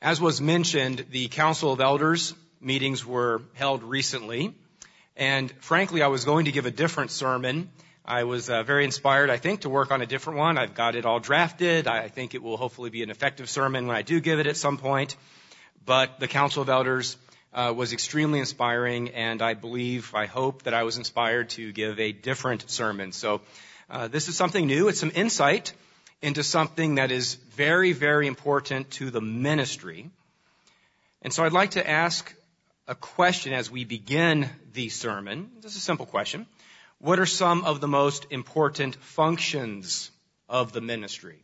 As was mentioned, the Council of Elders meetings were held recently. And frankly, I was going to give a different sermon. I was uh, very inspired, I think, to work on a different one. I've got it all drafted. I think it will hopefully be an effective sermon when I do give it at some point. But the Council of Elders uh, was extremely inspiring, and I believe, I hope that I was inspired to give a different sermon. So uh, this is something new. It's some insight into something that is very, very important to the ministry. And so I'd like to ask a question as we begin the sermon. This is a simple question. What are some of the most important functions of the ministry?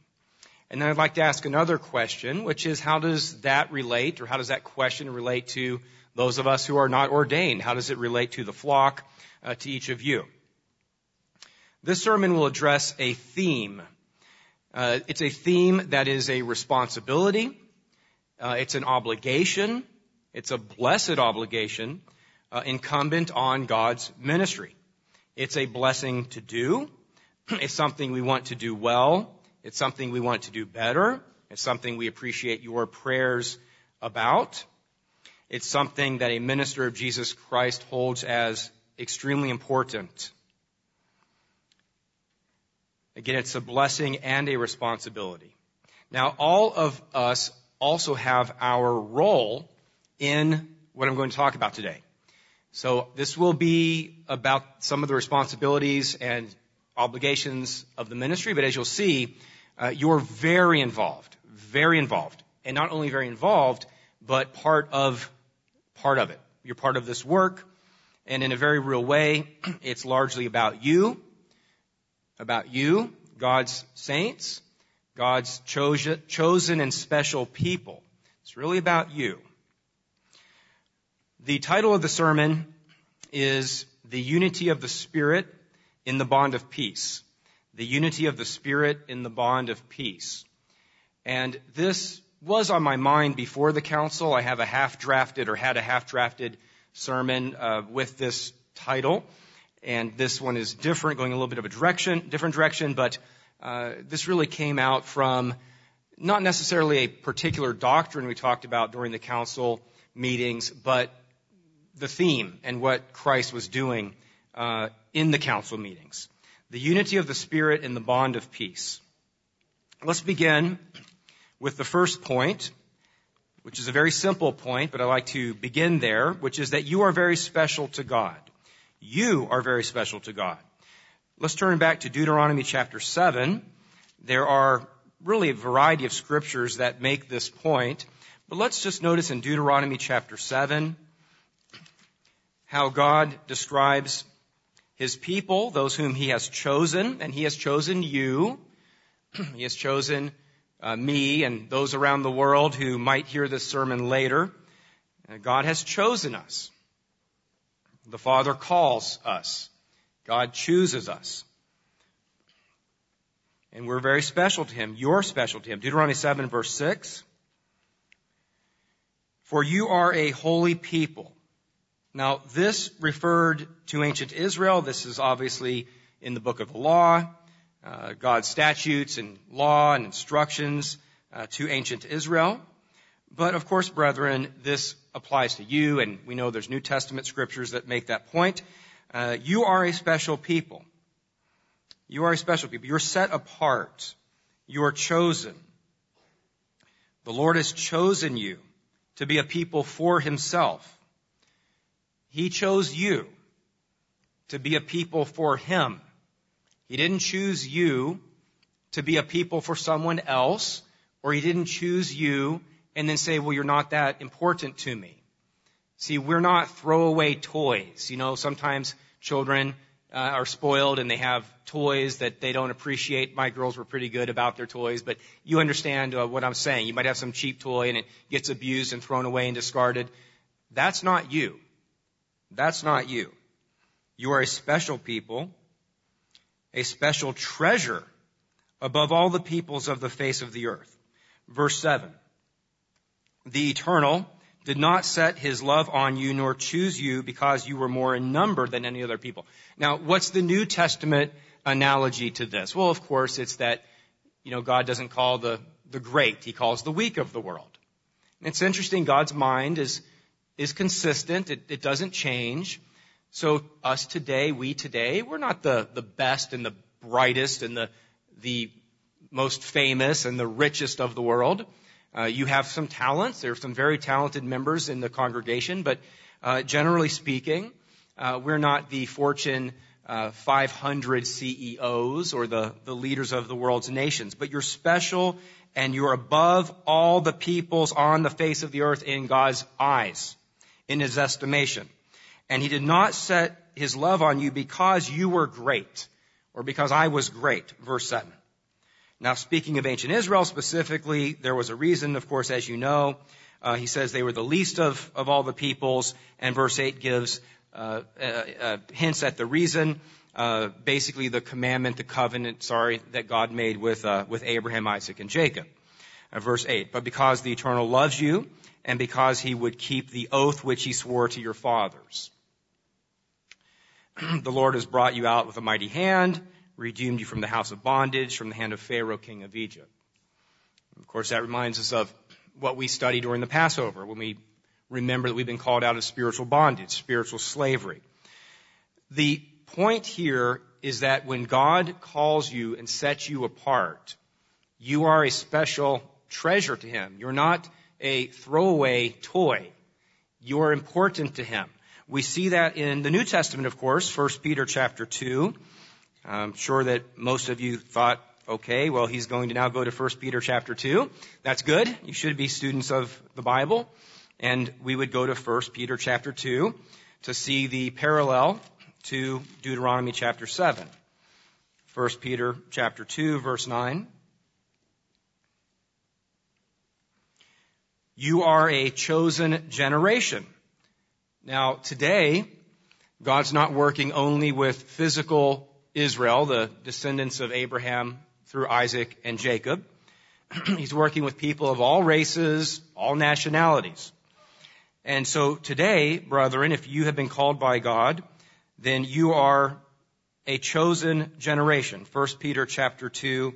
And then I'd like to ask another question, which is how does that relate, or how does that question relate to those of us who are not ordained? How does it relate to the flock, uh, to each of you? This sermon will address a theme uh, it's a theme that is a responsibility. Uh, it's an obligation. It's a blessed obligation uh, incumbent on God's ministry. It's a blessing to do. It's something we want to do well. It's something we want to do better. It's something we appreciate your prayers about. It's something that a minister of Jesus Christ holds as extremely important. Again, it's a blessing and a responsibility. Now, all of us also have our role in what I'm going to talk about today. So this will be about some of the responsibilities and obligations of the ministry, but as you'll see, uh, you're very involved, very involved, and not only very involved, but part of part of it. You're part of this work, and in a very real way, it's largely about you about you, God's saints, God's chosen chosen and special people. It's really about you. The title of the sermon is The Unity of the Spirit in the Bond of Peace. The Unity of the Spirit in the Bond of Peace. And this was on my mind before the council. I have a half drafted or had a half drafted sermon uh, with this title and this one is different, going a little bit of a direction, different direction, but uh, this really came out from not necessarily a particular doctrine we talked about during the council meetings, but the theme and what Christ was doing uh, in the council meetings. The unity of the Spirit and the bond of peace. Let's begin with the first point, which is a very simple point, but I like to begin there, which is that you are very special to God. You are very special to God. Let's turn back to Deuteronomy chapter 7. There are really a variety of scriptures that make this point, but let's just notice in Deuteronomy chapter 7 how God describes his people, those whom he has chosen, and he has chosen you. he has chosen uh, me and those around the world who might hear this sermon later. Uh, God has chosen us. The Father calls us. God chooses us. And we're very special to Him. You're special to Him. Deuteronomy 7 verse 6. For you are a holy people. Now, this referred to ancient Israel. This is obviously in the book of the law, uh, God's statutes and law and instructions uh, to ancient Israel. But of course, brethren, this applies to you, and we know there's New Testament scriptures that make that point. Uh, you are a special people. You are a special people. You're set apart. You are chosen. The Lord has chosen you to be a people for himself. He chose you to be a people for him. He didn't choose you to be a people for someone else, or he didn't choose you and then say, well, you're not that important to me. See, we're not throwaway toys. You know, sometimes children uh, are spoiled and they have toys that they don't appreciate. My girls were pretty good about their toys, but you understand uh, what I'm saying. You might have some cheap toy and it gets abused and thrown away and discarded. That's not you. That's not you. You are a special people, a special treasure above all the peoples of the face of the earth. Verse 7 the eternal, did not set his love on you nor choose you because you were more in number than any other people. Now, what's the New Testament analogy to this? Well, of course, it's that, you know, God doesn't call the, the great. He calls the weak of the world. It's interesting. God's mind is, is consistent. It, it doesn't change. So us today, we today, we're not the, the best and the brightest and the, the most famous and the richest of the world. Uh, you have some talents. There are some very talented members in the congregation, but uh, generally speaking, uh, we're not the Fortune uh, 500 CEOs or the, the leaders of the world's nations, but you're special and you're above all the peoples on the face of the earth in God's eyes, in His estimation. And He did not set His love on you because you were great or because I was great. Verse 7. Now, speaking of ancient Israel specifically, there was a reason, of course, as you know. Uh, he says they were the least of, of all the peoples, and verse 8 gives uh, uh, uh hints at the reason. Uh, basically, the commandment, the covenant, sorry, that God made with uh, with Abraham, Isaac, and Jacob. verse 8. But because the Eternal loves you, and because He would keep the oath which He swore to your fathers. the Lord has brought you out with a mighty hand redeemed you from the house of bondage, from the hand of Pharaoh, king of Egypt. Of course, that reminds us of what we study during the Passover when we remember that we've been called out of spiritual bondage, spiritual slavery. The point here is that when God calls you and sets you apart, you are a special treasure to Him. You're not a throwaway toy. You are important to Him. We see that in the New Testament, of course, 1 Peter chapter 2. I'm sure that most of you thought, okay, well, he's going to now go to 1 Peter chapter 2. That's good. You should be students of the Bible. And we would go to 1 Peter chapter 2 to see the parallel to Deuteronomy chapter 7. 1 Peter chapter 2 verse 9. You are a chosen generation. Now today, God's not working only with physical Israel, the descendants of Abraham through Isaac and Jacob. He's working with people of all races, all nationalities. And so today, brethren, if you have been called by God, then you are a chosen generation. 1 Peter chapter 2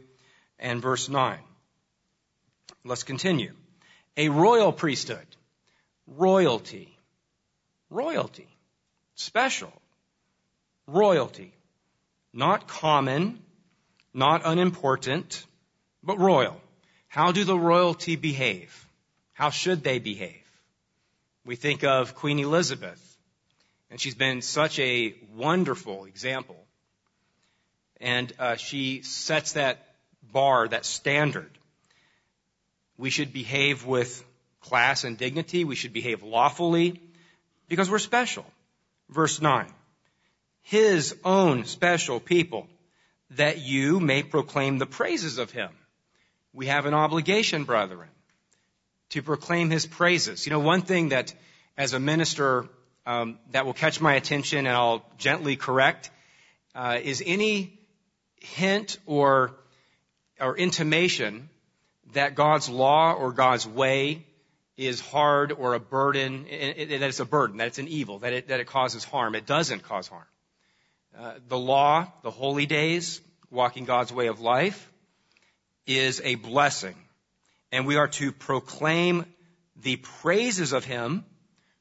and verse 9. Let's continue. A royal priesthood. Royalty. Royalty. Special. Royalty. Not common, not unimportant, but royal. How do the royalty behave? How should they behave? We think of Queen Elizabeth, and she's been such a wonderful example. And uh, she sets that bar, that standard. We should behave with class and dignity. We should behave lawfully because we're special. Verse 9 his own special people, that you may proclaim the praises of him. We have an obligation, brethren, to proclaim his praises. You know, one thing that as a minister um, that will catch my attention and I'll gently correct uh, is any hint or or intimation that God's law or God's way is hard or a burden, that it's a burden, that it's an evil, that it, that it causes harm. It doesn't cause harm. Uh, the law, the holy days, walking God's way of life, is a blessing. And we are to proclaim the praises of Him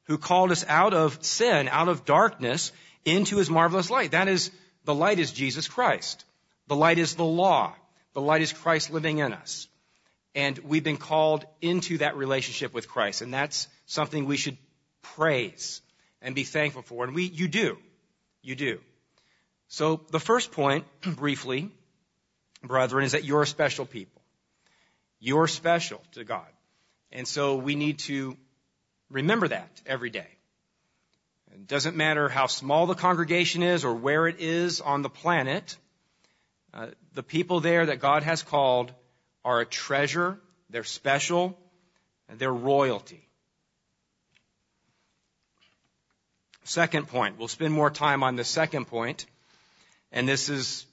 who called us out of sin, out of darkness, into His marvelous light. That is, the light is Jesus Christ. The light is the law. The light is Christ living in us. And we've been called into that relationship with Christ. And that's something we should praise and be thankful for. And we, you do. You do. So the first point, briefly, brethren, is that you're a special people. You're special to God. And so we need to remember that every day. It doesn't matter how small the congregation is or where it is on the planet. Uh, the people there that God has called are a treasure. They're special. They're royalty. Second point. We'll spend more time on the second. And this is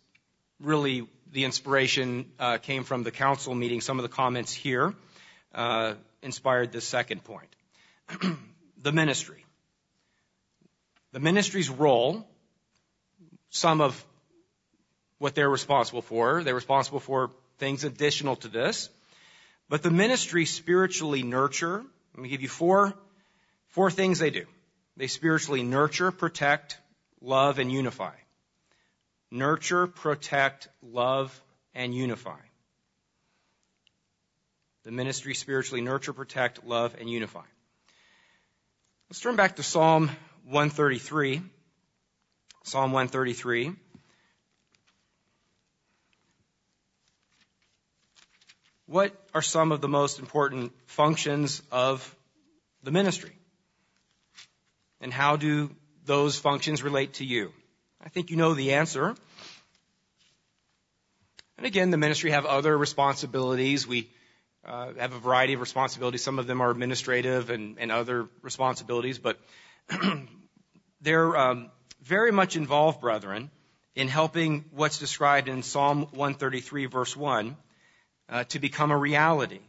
really the inspiration uh, came from the council meeting. Some of the comments here uh, inspired the second point. the ministry. The ministry's role, some of what they're responsible for, they're responsible for things additional to this. But the ministry spiritually nurture. Let me give you four, four things they do. They spiritually nurture, protect, love, and unify. Nurture, protect, love, and unify. The ministry spiritually nurture, protect, love, and unify. Let's turn back to Psalm 133. Psalm 133. What are some of the most important functions of the ministry? And how do those functions relate to you? I think you know the answer. And again, the ministry have other responsibilities. We uh, have a variety of responsibilities. Some of them are administrative and, and other responsibilities, but they're um, very much involved, brethren, in helping what's described in Psalm 133, verse 1, uh, to become a reality.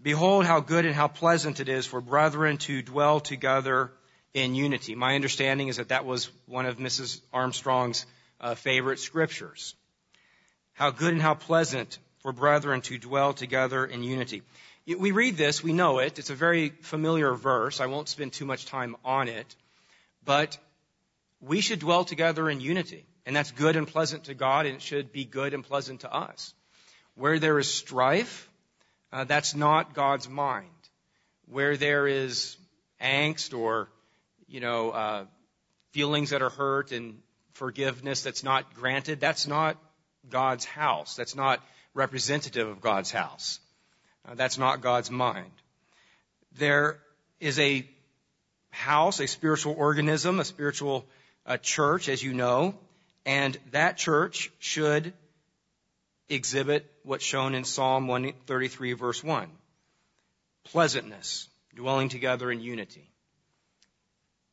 Behold how good and how pleasant it is for brethren to dwell together in unity. My understanding is that that was one of Mrs. Armstrong's uh, favorite scriptures. How good and how pleasant for brethren to dwell together in unity. We read this, we know it. It's a very familiar verse. I won't spend too much time on it. But we should dwell together in unity. And that's good and pleasant to God, and it should be good and pleasant to us. Where there is strife, uh, that's not God's mind. Where there is angst or, you know, uh, feelings that are hurt and forgiveness that's not granted, that's not God's house. That's not representative of God's house. Uh, that's not God's mind. There is a house, a spiritual organism, a spiritual uh, church, as you know, and that church should exhibit what's shown in Psalm 133 verse 1. Pleasantness, dwelling together in unity.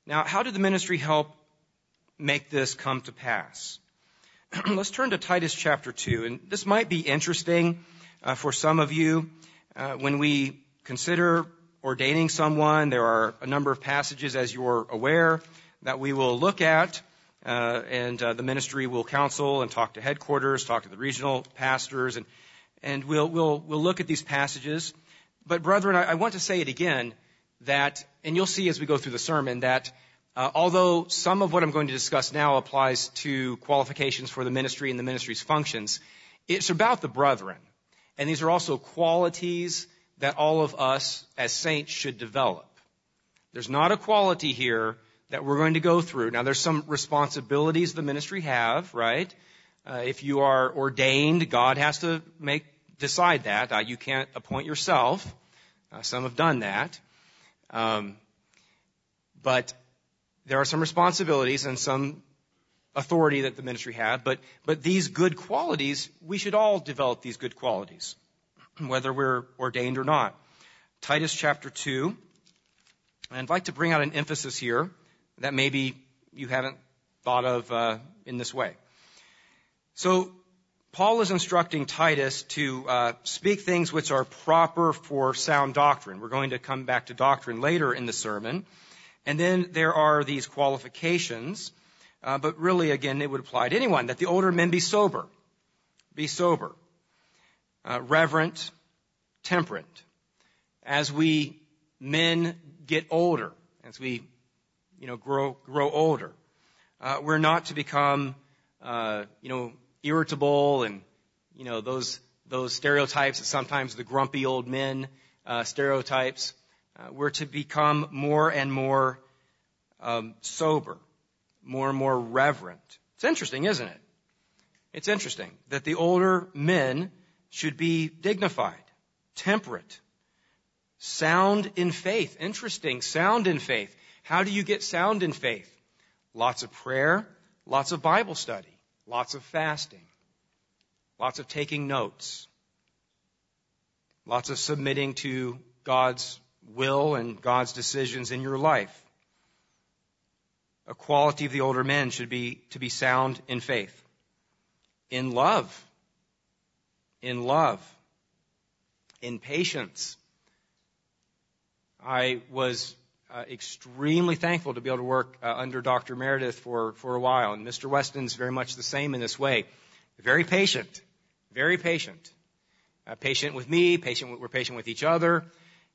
Now, how did the ministry help make this come to pass? Let's turn to Titus chapter 2, and this might be interesting uh, for some of you. Uh, when we consider ordaining someone, there are a number of passages, as you're aware, that we will look at and uh, the ministry will counsel and talk to headquarters, talk to the regional pastors, and and we'll we'll we'll look at these passages. But brethren, I, I want to say it again that, and you'll see as we go through the sermon that. Uh, although some of what I'm going to discuss now applies to qualifications for the ministry and the ministry's functions, it's about the brethren. And these are also qualities that all of us as saints should develop. There's not a quality here that we're going to go through. Now, there's some responsibilities the ministry have, right? Uh, if you are ordained, God has to make decide that. Uh, you can't appoint yourself. Uh, some have done that. Um, but there are some responsibilities and some authority that the ministry have. But but these good qualities, we should all develop these good qualities, whether we're ordained or not. Titus chapter two. And I'd like to bring out an emphasis here that maybe you haven't thought of uh, in this way. So Paul is instructing Titus to uh, speak things which are proper for sound doctrine. We're going to come back to doctrine later in the sermon. And then there are these qualifications, uh, but really, again, it would apply to anyone, that the older men be sober. Be sober. Uh, reverent, temperate. As we men get older, as we you know, grow, grow older. Uh, we're not to become, uh, you know, irritable and, you know, those, those stereotypes sometimes the grumpy old men, uh, stereotypes. Uh, we're to become more and more, um, sober, more and more reverent. It's interesting, isn't it? It's interesting that the older men should be dignified, temperate, sound in faith. Interesting, sound in faith. How do you get sound in faith? Lots of prayer, lots of Bible study, lots of fasting, lots of taking notes, lots of submitting to God's will and God's decisions in your life. A quality of the older men should be to be sound in faith, in love, in love, in patience, I was uh, extremely thankful to be able to work uh, under Dr. Meredith for, for a while. And Mr. Weston's very much the same in this way. Very patient. Very patient. Uh, patient with me, patient we're patient with each other.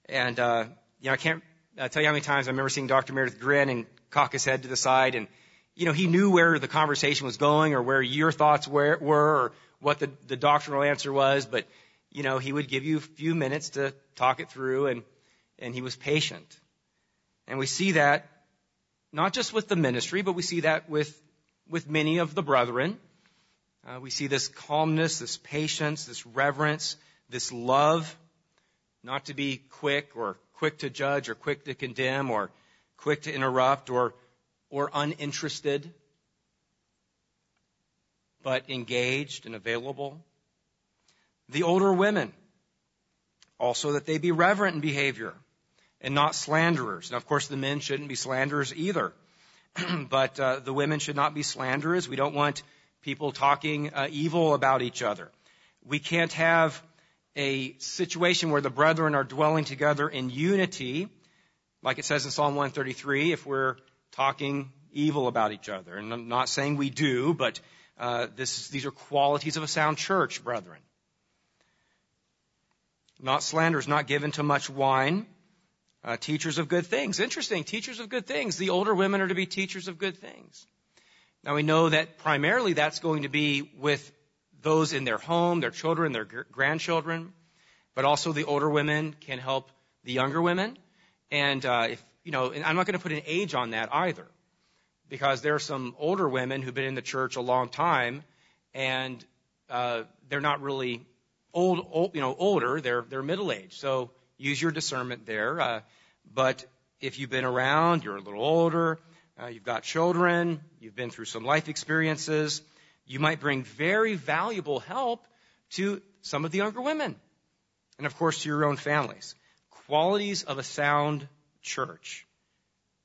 And, uh, you know, I can't uh, tell you how many times I remember seeing Dr. Meredith grin and cock his head to the side and, you know, he knew where the conversation was going or where your thoughts were, were or what the, the doctrinal answer was, but, you know, he would give you a few minutes to talk it through and, and he was patient. And we see that not just with the ministry, but we see that with, with many of the brethren. Uh, we see this calmness, this patience, this reverence, this love, not to be quick or quick to judge or quick to condemn or quick to interrupt or, or uninterested, but engaged and available. The older women, also that they be reverent in behavior and not slanderers. Now, of course, the men shouldn't be slanderers either, but uh, the women should not be slanderers. We don't want people talking uh, evil about each other. We can't have a situation where the brethren are dwelling together in unity, like it says in Psalm 133, if we're talking evil about each other. And I'm not saying we do, but uh, this, these are qualities of a sound church, brethren. Not slanders, not given to much wine. Uh, teachers of good things. Interesting, teachers of good things. The older women are to be teachers of good things. Now we know that primarily that's going to be with those in their home, their children, their grandchildren, but also the older women can help the younger women. And uh, if you know, and I'm not going to put an age on that either, because there are some older women who've been in the church a long time, and uh, they're not really old, old, you know, older. They're they're middle aged. So use your discernment there. Uh, but if you've been around, you're a little older, uh, you've got children, you've been through some life experiences, you might bring very valuable help to some of the younger women. And of course to your own families. Qualities of a sound church.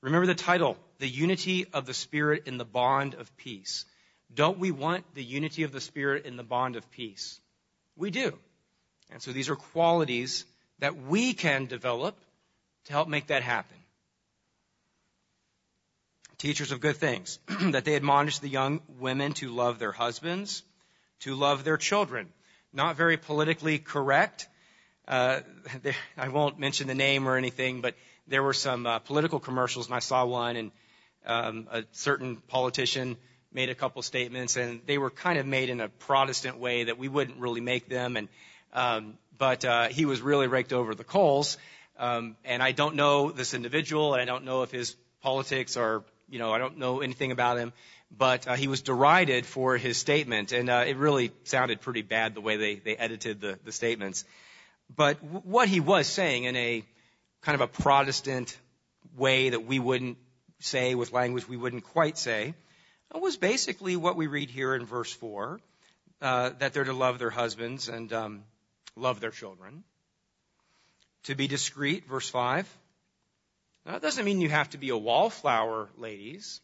Remember the title, The Unity of the Spirit in the Bond of Peace. Don't we want the unity of the Spirit in the bond of peace? We do. And so these are qualities that we can develop to help make that happen teachers of good things, that they admonish the young women to love their husbands, to love their children. Not very politically correct. Uh, I won't mention the name or anything, but there were some uh, political commercials, and I saw one, and um, a certain politician made a couple statements, and they were kind of made in a Protestant way that we wouldn't really make them, and um, but uh, he was really raked over the coals. Um, and I don't know this individual, and I don't know if his politics are you know, I don't know anything about him, but uh, he was derided for his statement, and uh, it really sounded pretty bad the way they, they edited the, the statements. But w- what he was saying in a kind of a Protestant way that we wouldn't say with language we wouldn't quite say was basically what we read here in verse 4 uh, that they're to love their husbands and um, love their children. To be discreet, verse 5, now, that doesn't mean you have to be a wallflower, ladies.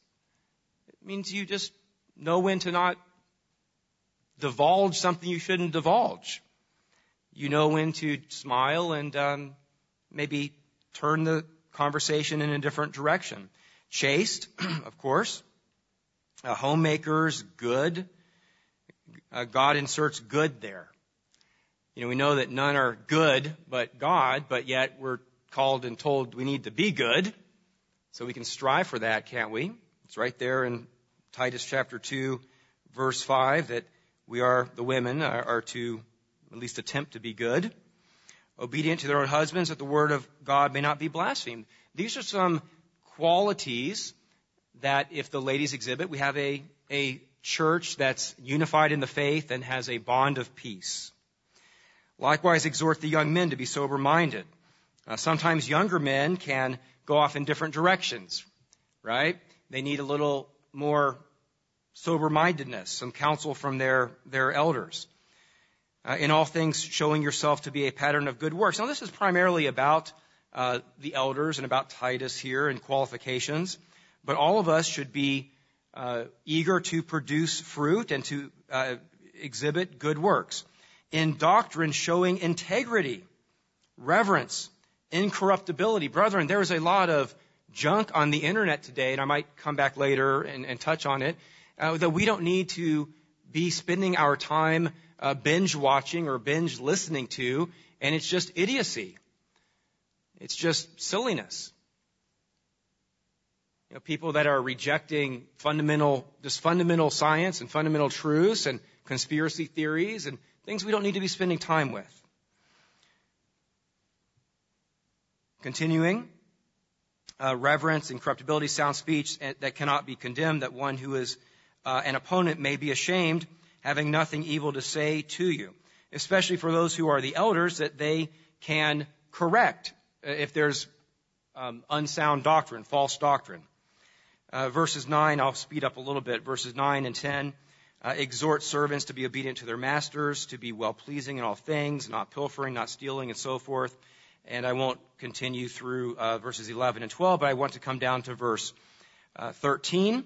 It means you just know when to not divulge something you shouldn't divulge. You know when to smile and um, maybe turn the conversation in a different direction. Chaste, of course. Uh, homemakers, good. Uh, God inserts good there. You know, we know that none are good but God, but yet we're called and told we need to be good. So we can strive for that, can't we? It's right there in Titus chapter 2, verse 5, that we are, the women are, are to at least attempt to be good. Obedient to their own husbands, that the word of God may not be blasphemed. These are some qualities that if the ladies exhibit, we have a, a church that's unified in the faith and has a bond of peace. Likewise, exhort the young men to be sober minded. Uh, sometimes younger men can go off in different directions, right? They need a little more sober-mindedness, some counsel from their, their elders. Uh, in all things, showing yourself to be a pattern of good works. Now, this is primarily about uh, the elders and about Titus here and qualifications, but all of us should be uh, eager to produce fruit and to uh, exhibit good works. In doctrine, showing integrity, reverence, incorruptibility. Brethren, there is a lot of junk on the internet today, and I might come back later and, and touch on it, uh, that we don't need to be spending our time uh, binge watching or binge listening to, and it's just idiocy. It's just silliness. You know, people that are rejecting fundamental, just fundamental science and fundamental truths and conspiracy theories and things we don't need to be spending time with. Continuing, uh, reverence, incorruptibility, sound speech eh, that cannot be condemned, that one who is uh, an opponent may be ashamed, having nothing evil to say to you. Especially for those who are the elders, that they can correct uh, if there's um, unsound doctrine, false doctrine. Uh, verses 9, I'll speed up a little bit. Verses 9 and 10 uh, exhort servants to be obedient to their masters, to be well pleasing in all things, not pilfering, not stealing, and so forth. And I won't continue through uh, verses 11 and 12, but I want to come down to verse uh, 13.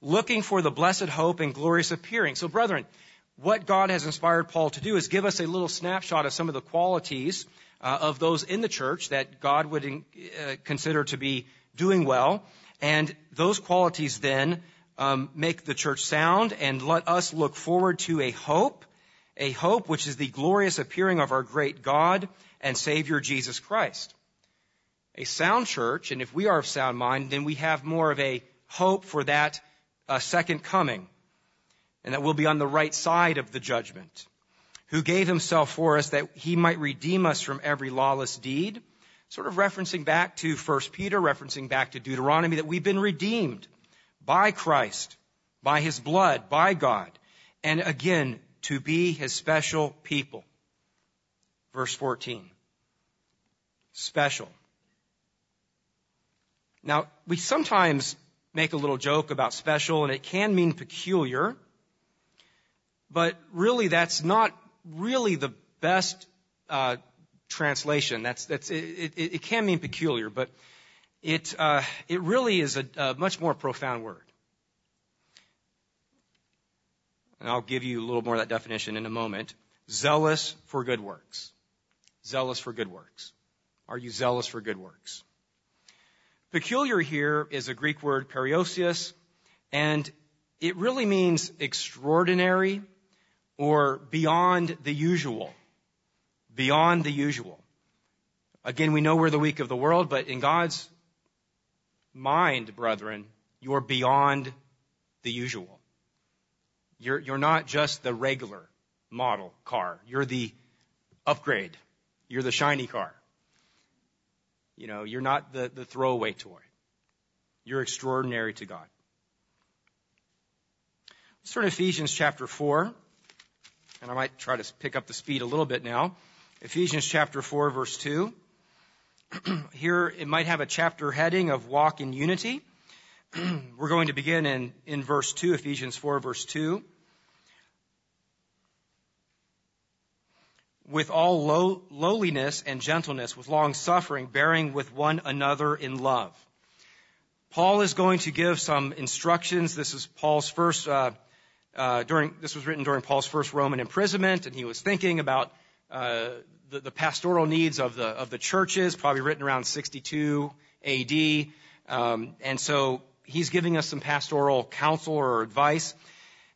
Looking for the blessed hope and glorious appearing. So, brethren, what God has inspired Paul to do is give us a little snapshot of some of the qualities uh, of those in the church that God would in, uh, consider to be doing well. And those qualities then um, make the church sound and let us look forward to a hope, a hope which is the glorious appearing of our great God and Savior Jesus Christ. A sound church, and if we are of sound mind, then we have more of a hope for that uh, second coming, and that we'll be on the right side of the judgment. Who gave himself for us that he might redeem us from every lawless deed sort of referencing back to 1 Peter, referencing back to Deuteronomy, that we've been redeemed by Christ, by His blood, by God, and again, to be His special people. Verse 14. Special. Now, we sometimes make a little joke about special, and it can mean peculiar, but really that's not really the best uh, translation. That's, that's, it, it, it can mean peculiar, but it, uh, it really is a, a much more profound word. And I'll give you a little more of that definition in a moment. Zealous for good works. Zealous for good works. Are you zealous for good works? Peculiar here is a Greek word, periousios, and it really means extraordinary or beyond the usual beyond the usual. Again, we know we're the weak of the world, but in God's mind, brethren, you're beyond the usual. You're, you're not just the regular model car. You're the upgrade. You're the shiny car. You know, you're not the, the throwaway toy. You're extraordinary to God. Let's turn to Ephesians chapter 4, and I might try to pick up the speed a little bit now. Ephesians chapter 4 verse 2. Here it might have a chapter heading of walk in unity. We're going to begin in, in verse 2, Ephesians 4 verse 2. With all low, lowliness and gentleness, with long suffering, bearing with one another in love. Paul is going to give some instructions. This is Paul's first, uh, uh, during, this was written during Paul's first Roman imprisonment, and he was thinking about uh, the, the, pastoral needs of the of the churches, probably written around 62 A.D. Um, and so he's giving us some pastoral counsel or advice,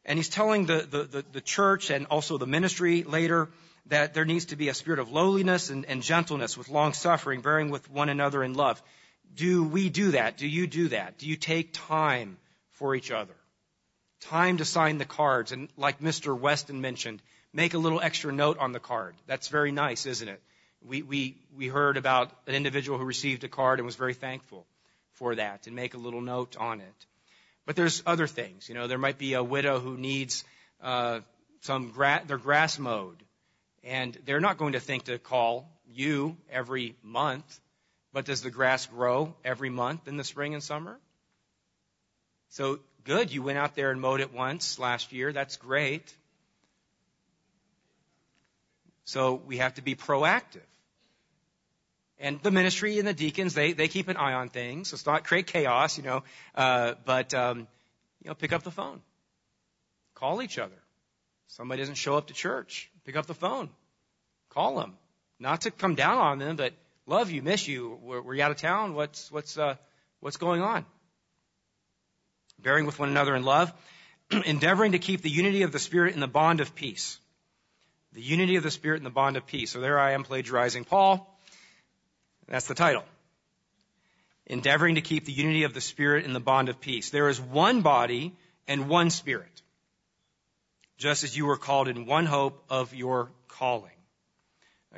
and he's telling the, the, the, the church and also the ministry later that there needs to be a spirit of lowliness and, and gentleness with long suffering, bearing with one another in love. Do we do that? Do you do that? Do you take time for each other? Time to sign the cards, and like Mr. Weston mentioned, make a little extra note on the card. That's very nice, isn't it? We, we, we heard about an individual who received a card and was very thankful for that and make a little note on it. But there's other things. You know, there might be a widow who needs uh, some gra- their grass mowed, and they're not going to think to call you every month. But does the grass grow every month in the spring and summer? So good, you went out there and mowed it once last year. That's great. So we have to be proactive. And the ministry and the deacons, they, they keep an eye on things. Let's not create chaos, you know, uh, but, um, you know, pick up the phone. Call each other. Somebody doesn't show up to church. Pick up the phone. Call them. Not to come down on them, but love you, miss you. Were, were you out of town? What's, what's, uh, what's going on? Bearing with one another in love, endeavoring to keep the unity of the Spirit in the bond of peace. The unity of the Spirit and the bond of peace. So there I am plagiarizing Paul. That's the title. Endeavoring to keep the unity of the Spirit and the bond of peace. There is one body and one Spirit. Just as you were called in one hope of your calling.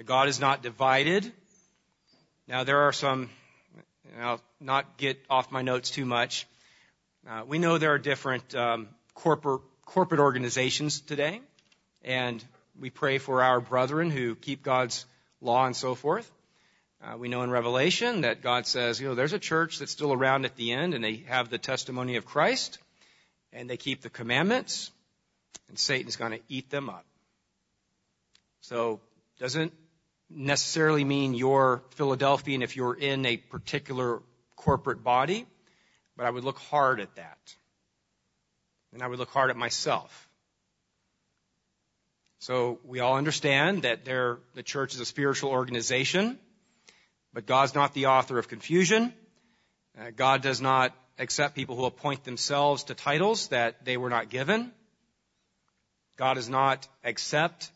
God is not divided. Now there are some, I'll not get off my notes too much. Uh, we know there are different um, corporate corporate organizations today, and we pray for our brethren who keep God's law and so forth. Uh, we know in Revelation that God says, you know, there's a church that's still around at the end and they have the testimony of Christ and they keep the commandments and Satan's going to eat them up. So, doesn't necessarily mean you're Philadelphian if you're in a particular corporate body, but I would look hard at that. And I would look hard at myself. So we all understand that the church is a spiritual organization. But God's not the author of confusion. Uh, God does not accept people who appoint themselves to titles that they were not given. God does not accept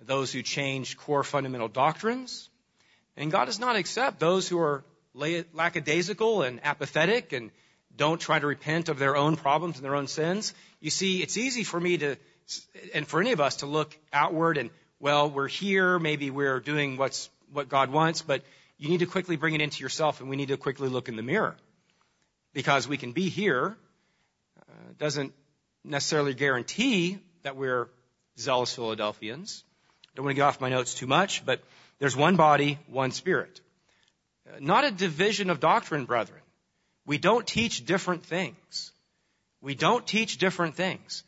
those who change core fundamental doctrines. And God does not accept those who are lackadaisical and apathetic and don't try to repent of their own problems and their own sins. You see, it's easy for me to, and for any of us to look outward and, well, we're here, maybe we're doing what's, what God wants, but you need to quickly bring it into yourself and we need to quickly look in the mirror. Because we can be here, uh, doesn't necessarily guarantee that we're zealous Philadelphians. Don't want to get off my notes too much, but there's one body, one spirit. Uh, not a division of doctrine, brethren. We don't teach different things. We don't teach different things.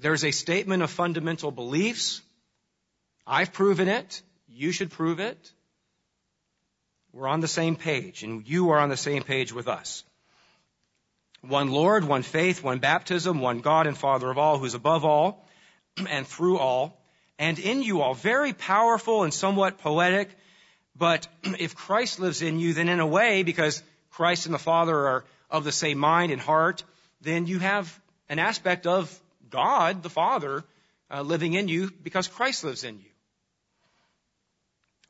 There's a statement of fundamental beliefs. I've proven it. You should prove it. We're on the same page, and you are on the same page with us. One Lord, one faith, one baptism, one God and Father of all, who's above all and through all, and in you all. Very powerful and somewhat poetic, but if Christ lives in you, then in a way, because Christ and the Father are of the same mind and heart, then you have an aspect of God, the Father, uh, living in you because Christ lives in you.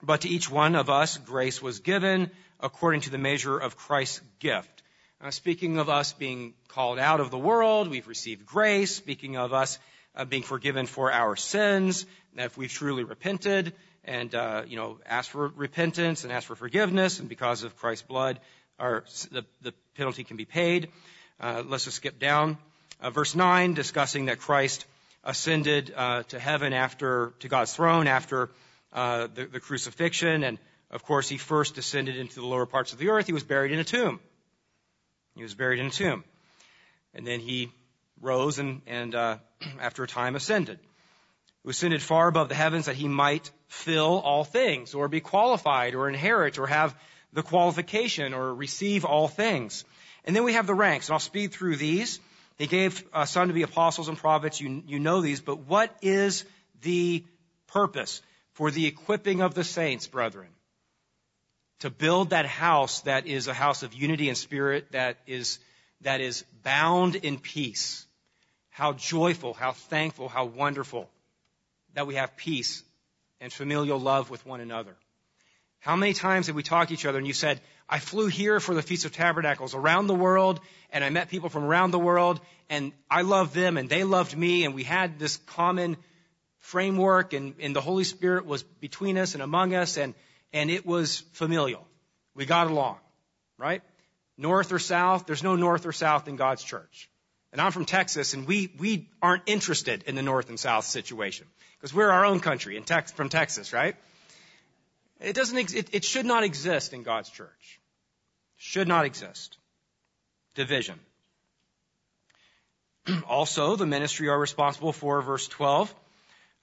But to each one of us, grace was given according to the measure of Christ's gift. Uh, speaking of us being called out of the world, we've received grace. Speaking of us uh, being forgiven for our sins, if we've truly repented and uh, you know asked for repentance and asked for forgiveness, and because of Christ's blood, our the, the penalty can be paid. Uh, let's just skip down. Uh, verse nine, discussing that Christ ascended uh, to heaven after to God's throne after uh, the, the crucifixion. And of course, he first descended into the lower parts of the earth. He was buried in a tomb. He was buried in a tomb. And then he rose and, and uh, after a time ascended. He ascended far above the heavens that he might fill all things, or be qualified, or inherit, or have the qualification, or receive all things. And then we have the ranks, and I'll speed through these. He gave uh, some to be apostles and prophets. You, you know these, but what is the purpose? for the equipping of the saints, brethren, to build that house that is a house of unity and spirit that is, that is bound in peace. How joyful, how thankful, how wonderful that we have peace and familial love with one another. How many times have we talked to each other and you said, I flew here for the Feast of Tabernacles around the world and I met people from around the world and I loved them and they loved me and we had this common framework and, and the Holy Spirit was between us and among us and, and it was familial. We got along, right? North or south, there's no north or south in God's church. And I'm from Texas and we, we aren't interested in the north and south situation because we're our own country in Tex, from Texas, right? It doesn't, it, it should not exist in God's church. Should not exist. Division. also, the ministry are responsible for verse 12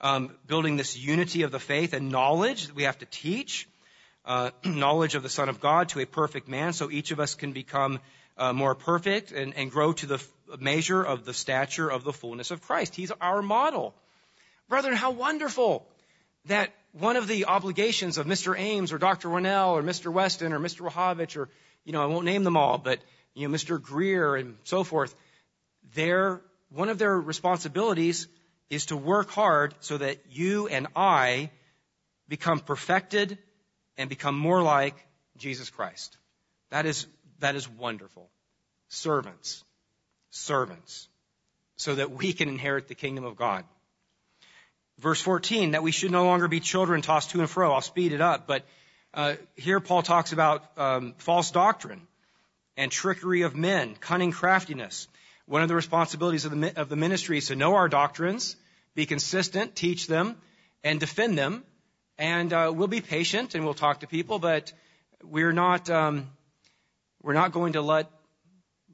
um, building this unity of the faith and knowledge that we have to teach, uh, knowledge of the Son of God to a perfect man, so each of us can become uh, more perfect and, and grow to the measure of the stature of the fullness of Christ. He's our model. Brethren, how wonderful that one of the obligations of Mr. Ames or Dr. Winnell or Mr. Weston or Mr. Wahovich or, you know, I won't name them all, but, you know, Mr. Greer and so forth, their, one of their responsibilities is to work hard so that you and I become perfected and become more like Jesus Christ. That is, that is wonderful. Servants. Servants. So that we can inherit the kingdom of God. Verse 14, that we should no longer be children tossed to and fro. I'll speed it up, but uh, here Paul talks about um, false doctrine and trickery of men, cunning craftiness. One of the responsibilities of the, of the ministry is to know our doctrines, be consistent, teach them, and defend them. And uh, we'll be patient and we'll talk to people, but we're not um, we're not going to let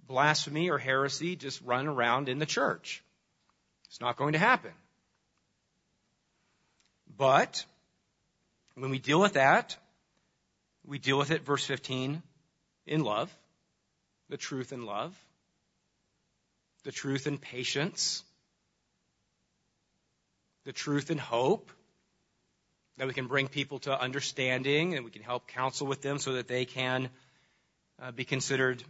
blasphemy or heresy just run around in the church. It's not going to happen. But when we deal with that, we deal with it, verse 15, in love, the truth in love, the truth in patience, the truth in hope, that we can bring people to understanding and we can help counsel with them so that they can uh, be considered,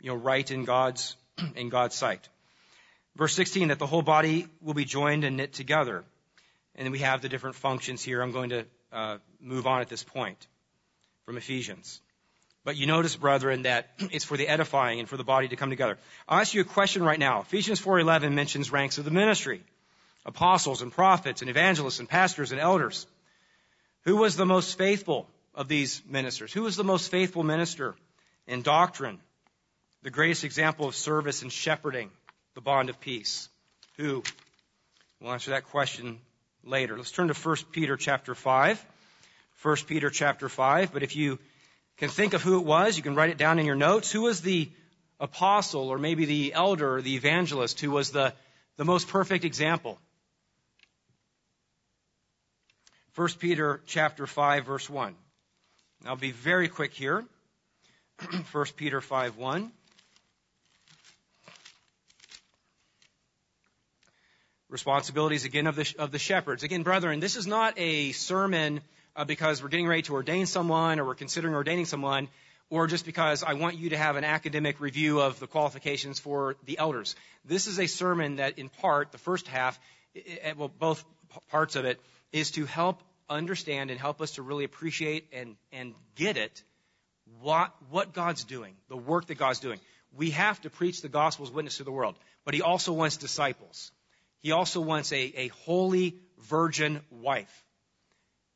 you know, right in God's, in God's sight. Verse 16, that the whole body will be joined and knit together. And then we have the different functions here. I'm going to uh, move on at this point from Ephesians. But you notice, brethren, that it's for the edifying and for the body to come together. I'll ask you a question right now. Ephesians 4.11 mentions ranks of the ministry. Apostles and prophets and evangelists and pastors and elders. Who was the most faithful of these ministers? Who was the most faithful minister in doctrine? The greatest example of service and shepherding the bond of peace? Who? We'll answer that question later. Let's turn to 1 Peter chapter 5. 1 Peter chapter 5. But if you can think of who it was, you can write it down in your notes. Who was the apostle or maybe the elder or the evangelist who was the, the most perfect example? 1 Peter chapter 5 verse 1. I'll be very quick here. 1 Peter 5 1. Responsibilities again of the, of the shepherds. Again, brethren, this is not a sermon uh, because we're getting ready to ordain someone or we're considering ordaining someone or just because I want you to have an academic review of the qualifications for the elders. This is a sermon that in part, the first half, it, well, both parts of it, is to help understand and help us to really appreciate and, and get it what, what God's doing, the work that God's doing. We have to preach the gospel's witness to the world, but He also wants disciples. He also wants a, a holy virgin wife.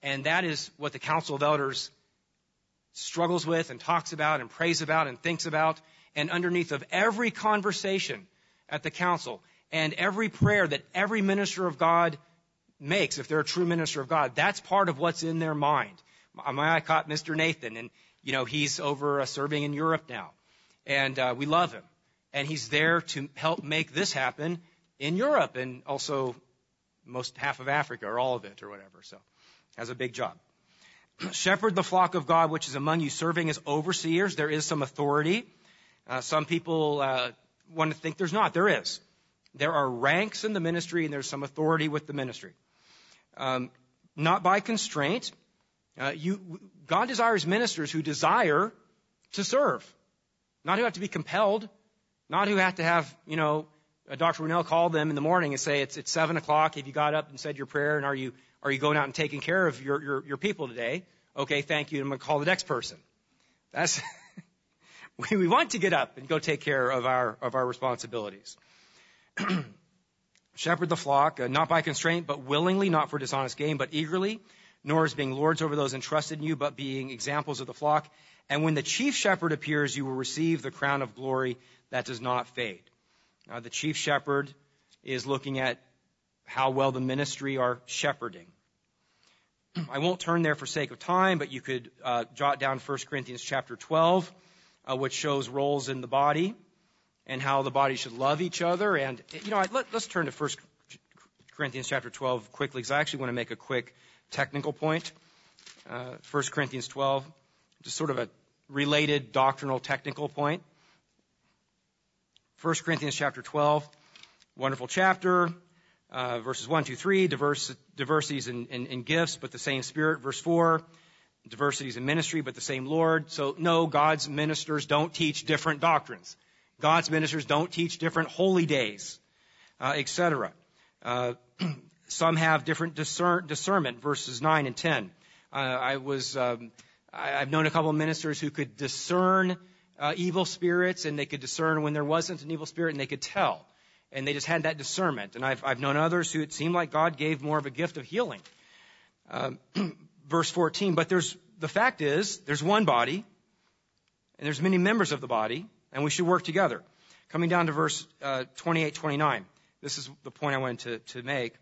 And that is what the Council of Elders struggles with and talks about and prays about and thinks about. And underneath of every conversation at the council and every prayer that every minister of God makes, if they're a true minister of God, that's part of what's in their mind. My eye caught Mr. Nathan, and you know he's over uh, serving in Europe now, and uh, we love him, and he's there to help make this happen in Europe and also most half of Africa or all of it or whatever. So has a big job. Shepherd the flock of God which is among you, serving as overseers. There is some authority. Uh, some people uh, want to think there's not. There is. There are ranks in the ministry and there's some authority with the ministry. Um, not by constraint. Uh, you, God desires ministers who desire to serve, not who have to be compelled, not who have to have, you know, Dr. Winnail called them in the morning and say, it's, it's seven o'clock. Have you got up and said your prayer? And are you, are you going out and taking care of your, your, your people today? Okay, thank you. I'm going to call the next person. That's, we, we want to get up and go take care of our, of our responsibilities. Shepherd the flock, uh, not by constraint, but willingly, not for dishonest gain, but eagerly, nor as being lords over those entrusted in you, but being examples of the flock. And when the chief shepherd appears, you will receive the crown of glory that does not fade. Uh, the chief shepherd is looking at how well the ministry are shepherding. I won't turn there for sake of time, but you could uh, jot down 1 Corinthians chapter 12, uh, which shows roles in the body and how the body should love each other. And, you know, let, us turn to 1 Corinthians chapter 12 quickly, because I actually want to make a quick technical point. Uh, 1 Corinthians 12, just sort of a related doctrinal technical point. 1 Corinthians chapter 12, wonderful chapter. uh, verses 1, 2, 3, diverse, diversities in, in, in gifts, but the same Spirit. Verse 4, diversities in ministry, but the same Lord. So no, God's ministers don't teach different doctrines. God's ministers don't teach different holy days, uh, etc. Uh, some have different discern, discernment, verses 9 and 10. Uh, I was, um, I, have known a couple of ministers who could discern uh, evil spirits, and they could discern when there wasn't an evil spirit, and they could tell. And they just had that discernment. And I've, I've known others who it seemed like God gave more of a gift of healing. Um, verse 14, but there's, the fact is, there's one body, and there's many members of the body, and we should work together. Coming down to verse uh, 28, 29. This is the point I wanted to, to make.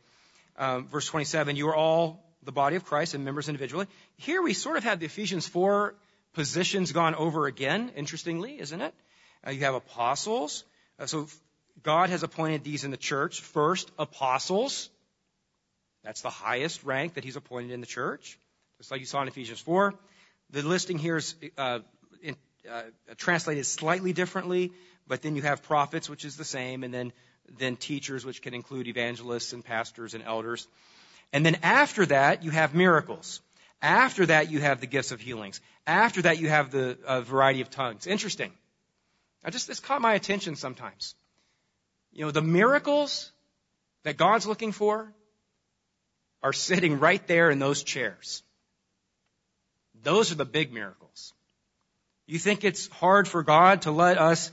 Um, verse 27, you are all the body of Christ and members individually. Here we sort of have the Ephesians 4 positions gone over again, interestingly, isn't it? Uh, you have apostles. Uh, so God has appointed these in the church. First, apostles. That's the highest rank that he's appointed in the church. Just like you saw in Ephesians 4. The listing here is uh, in, uh, translated slightly differently, but then you have prophets, which is the same, and then, then teachers, which can include evangelists and pastors and elders. And then after that, you have miracles. After that, you have the gifts of healings. After that, you have the uh, variety of tongues. Interesting. I just, this caught my attention sometimes. You know, the miracles that God's looking for are sitting right there in those chairs. Those are the big miracles. You think it's hard for God to let us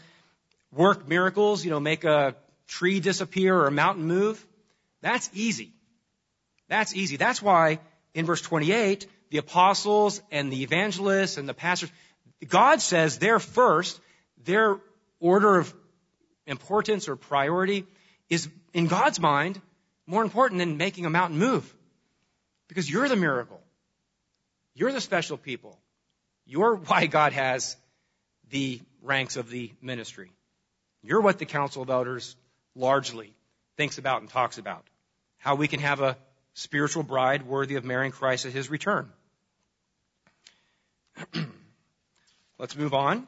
work miracles, you know, make a tree disappear or a mountain move? That's easy. That's easy. That's why in verse 28, the apostles and the evangelists and the pastors, God says they're first, their order of importance or priority is, in God's mind, more important than making a mountain move. Because you're the miracle. You're the special people. You're why God has the ranks of the ministry. You're what the Council of Elders largely thinks about and talks about. How we can have a spiritual bride worthy of marrying Christ at his return. Let's move on.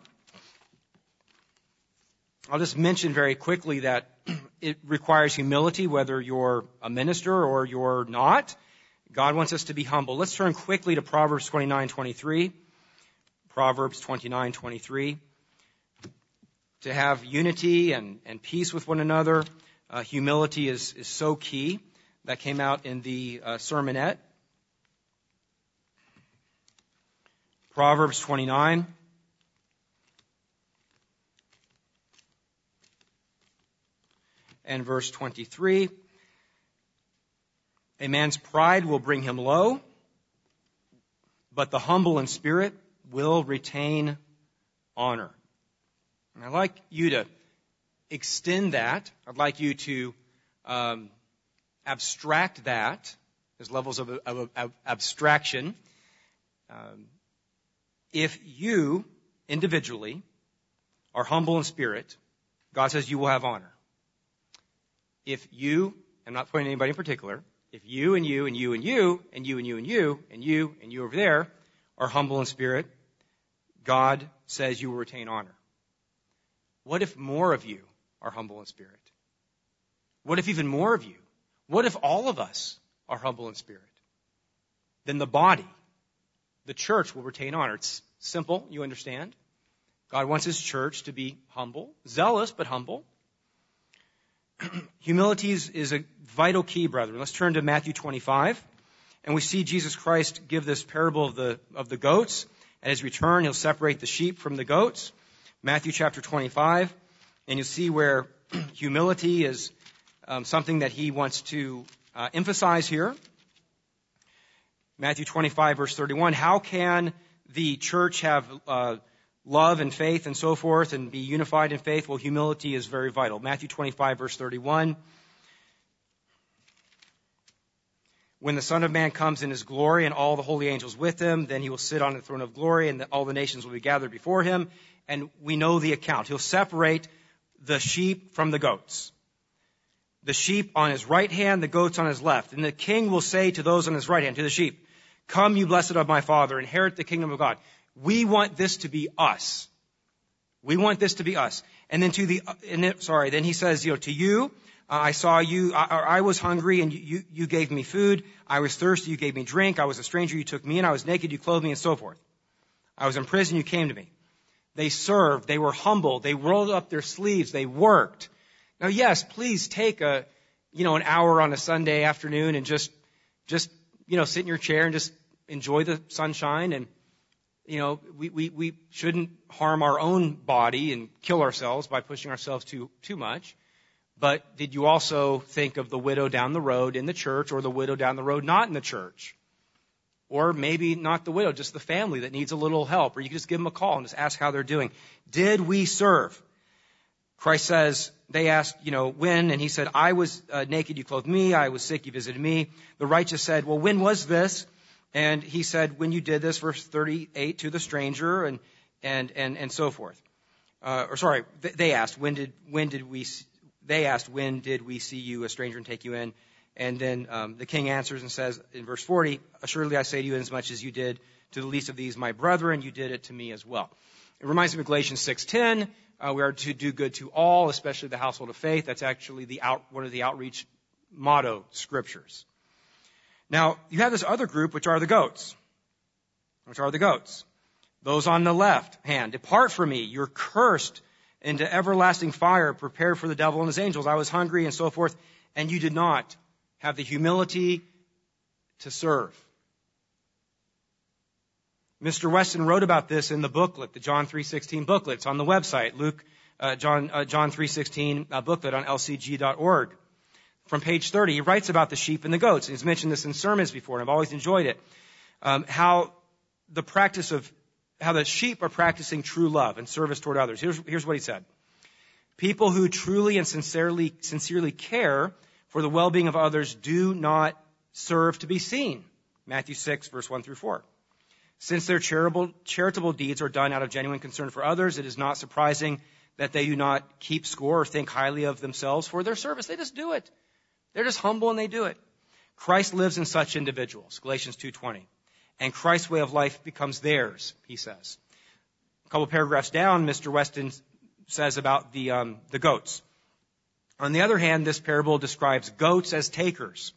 I'll just mention very quickly that it requires humility whether you're a minister or you're not. God wants us to be humble. Let's turn quickly to Proverbs 29:23. Proverbs 29:23. To have unity and, and peace with one another, uh, humility is, is so key that came out in the uh, sermonette. Proverbs 29. And verse 23. A man's pride will bring him low, but the humble in spirit will retain honor. And I'd like you to extend that. I'd like you to um, abstract that, there's levels of, of, of abstraction. Um, if you individually are humble in spirit, God says you will have honor. If you, I'm not pointing anybody in particular, if you and you and you and you and you and you and you and you and you over there are humble in spirit, God says you will retain honor. What if more of you are humble in spirit? What if even more of you what if all of us are humble in spirit? Then the body, the church will retain honor. It's simple, you understand. God wants his church to be humble, zealous, but humble. Humility is, is a vital key, brethren. Let's turn to Matthew 25. And we see Jesus Christ give this parable of the, of the goats. At his return, he'll separate the sheep from the goats. Matthew chapter 25. And you'll see where humility is um, something that he wants to uh, emphasize here. Matthew 25 verse 31. How can the church have uh, love and faith and so forth and be unified in faith? Well, humility is very vital. Matthew 25 verse 31. When the Son of Man comes in his glory and all the holy angels with him, then he will sit on the throne of glory and all the nations will be gathered before him. And we know the account. He'll separate the sheep from the goats the sheep on his right hand, the goats on his left. And the king will say to those on his right hand, to the sheep, Come, you blessed of my father, inherit the kingdom of God. We want this to be us. We want this to be us. And then to the, and then, sorry, then he says, you know, to you, uh, I saw you, I, I was hungry and you, you gave me food. I was thirsty, you gave me drink. I was a stranger, you took me in. I was naked, you clothed me and so forth. I was in prison, you came to me. They served, they were humble, they rolled up their sleeves, they worked. Now yes, please take a, you know, an hour on a Sunday afternoon and just, just, you know, sit in your chair and just enjoy the sunshine and, you know, we, we, we shouldn't harm our own body and kill ourselves by pushing ourselves too, too much. But did you also think of the widow down the road in the church or the widow down the road not in the church? Or maybe not the widow, just the family that needs a little help. Or you can just give them a call and just ask how they're doing. Did we serve? Christ says, they asked, you know, when? And he said, I was uh, naked, you clothed me. I was sick, you visited me. The righteous said, well, when was this? And he said, when you did this, verse 38, to the stranger and, and, and, and so forth. Uh, or sorry, they asked, when did, when did we, they asked, when did we see you a stranger and take you in? And then um, the king answers and says in verse 40, assuredly I say to you, as much as you did to the least of these my brethren, you did it to me as well. It reminds me of Galatians 6.10. Uh, we are to do good to all, especially the household of faith. That's actually the out, one of the outreach motto scriptures. Now, you have this other group, which are the goats. Which are the goats. Those on the left hand, depart from me, you're cursed into everlasting fire, prepared for the devil and his angels. I was hungry and so forth, and you did not have the humility to serve. Mr. Weston wrote about this in the booklet, the John 3:16 booklet. On the website, Luke uh, John uh, John 3:16 uh, booklet on lcg.org. From page 30, he writes about the sheep and the goats. He's mentioned this in sermons before, and I've always enjoyed it. Um, how the practice of how the sheep are practicing true love and service toward others. Here's, here's what he said. People who truly and sincerely, sincerely care for the well-being of others do not serve to be seen. Matthew 6 verse 1 through 4. Since their charitable, charitable deeds are done out of genuine concern for others, it is not surprising that they do not keep score or think highly of themselves for their service. They just do it. They're just humble and they do it. Christ lives in such individuals. Galatians 2.20 and Christ's way of life becomes theirs, he says. A couple paragraphs down, Mr. Weston says about the, um, the goats. On the other hand, this parable describes goats as takers,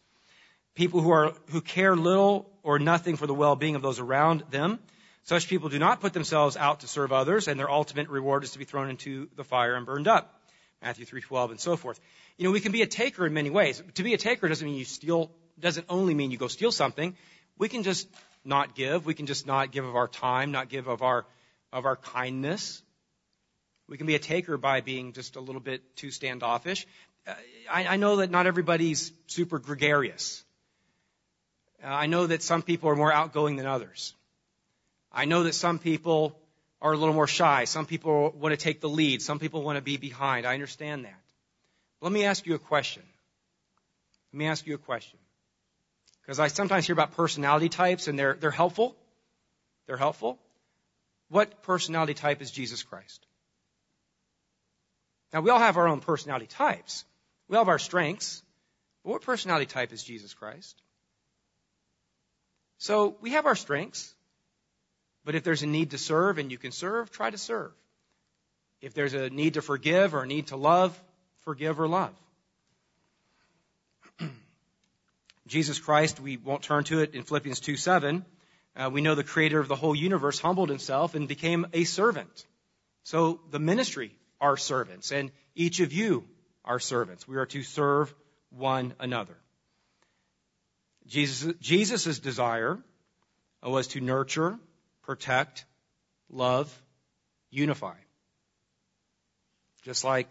people who are who care little or nothing for the well-being of those around them. Such people do not put themselves out to serve others, and their ultimate reward is to be thrown into the fire and burned up. Matthew 3:12 and so forth. You know, we can be a taker in many ways. To be a taker doesn't mean you steal, doesn't only mean you go steal something. We can just not give. We can just not give of our time, not give of our, of our kindness. We can be a taker by being just a little bit too standoffish. Uh, I, I know that not everybody's super gregarious. Uh, I know that some people are more outgoing than others. I know that some people are a little more shy. Some people want to take the lead. Some people want to be behind. I understand that. Let me ask you a question. Let me ask you a question. Because I sometimes hear about personality types and they're, they're helpful. They're helpful. What personality type is Jesus Christ? Now, we all have our own personality types. We all have our strengths. But what personality type is Jesus Christ? So, we have our strengths. But if there's a need to serve and you can serve, try to serve. If there's a need to forgive or a need to love, forgive or love. Jesus Christ, we won't turn to it in Philippians 2 7. Uh, we know the creator of the whole universe humbled himself and became a servant. So the ministry are servants, and each of you are servants. We are to serve one another. Jesus' Jesus's desire was to nurture, protect, love, unify. Just like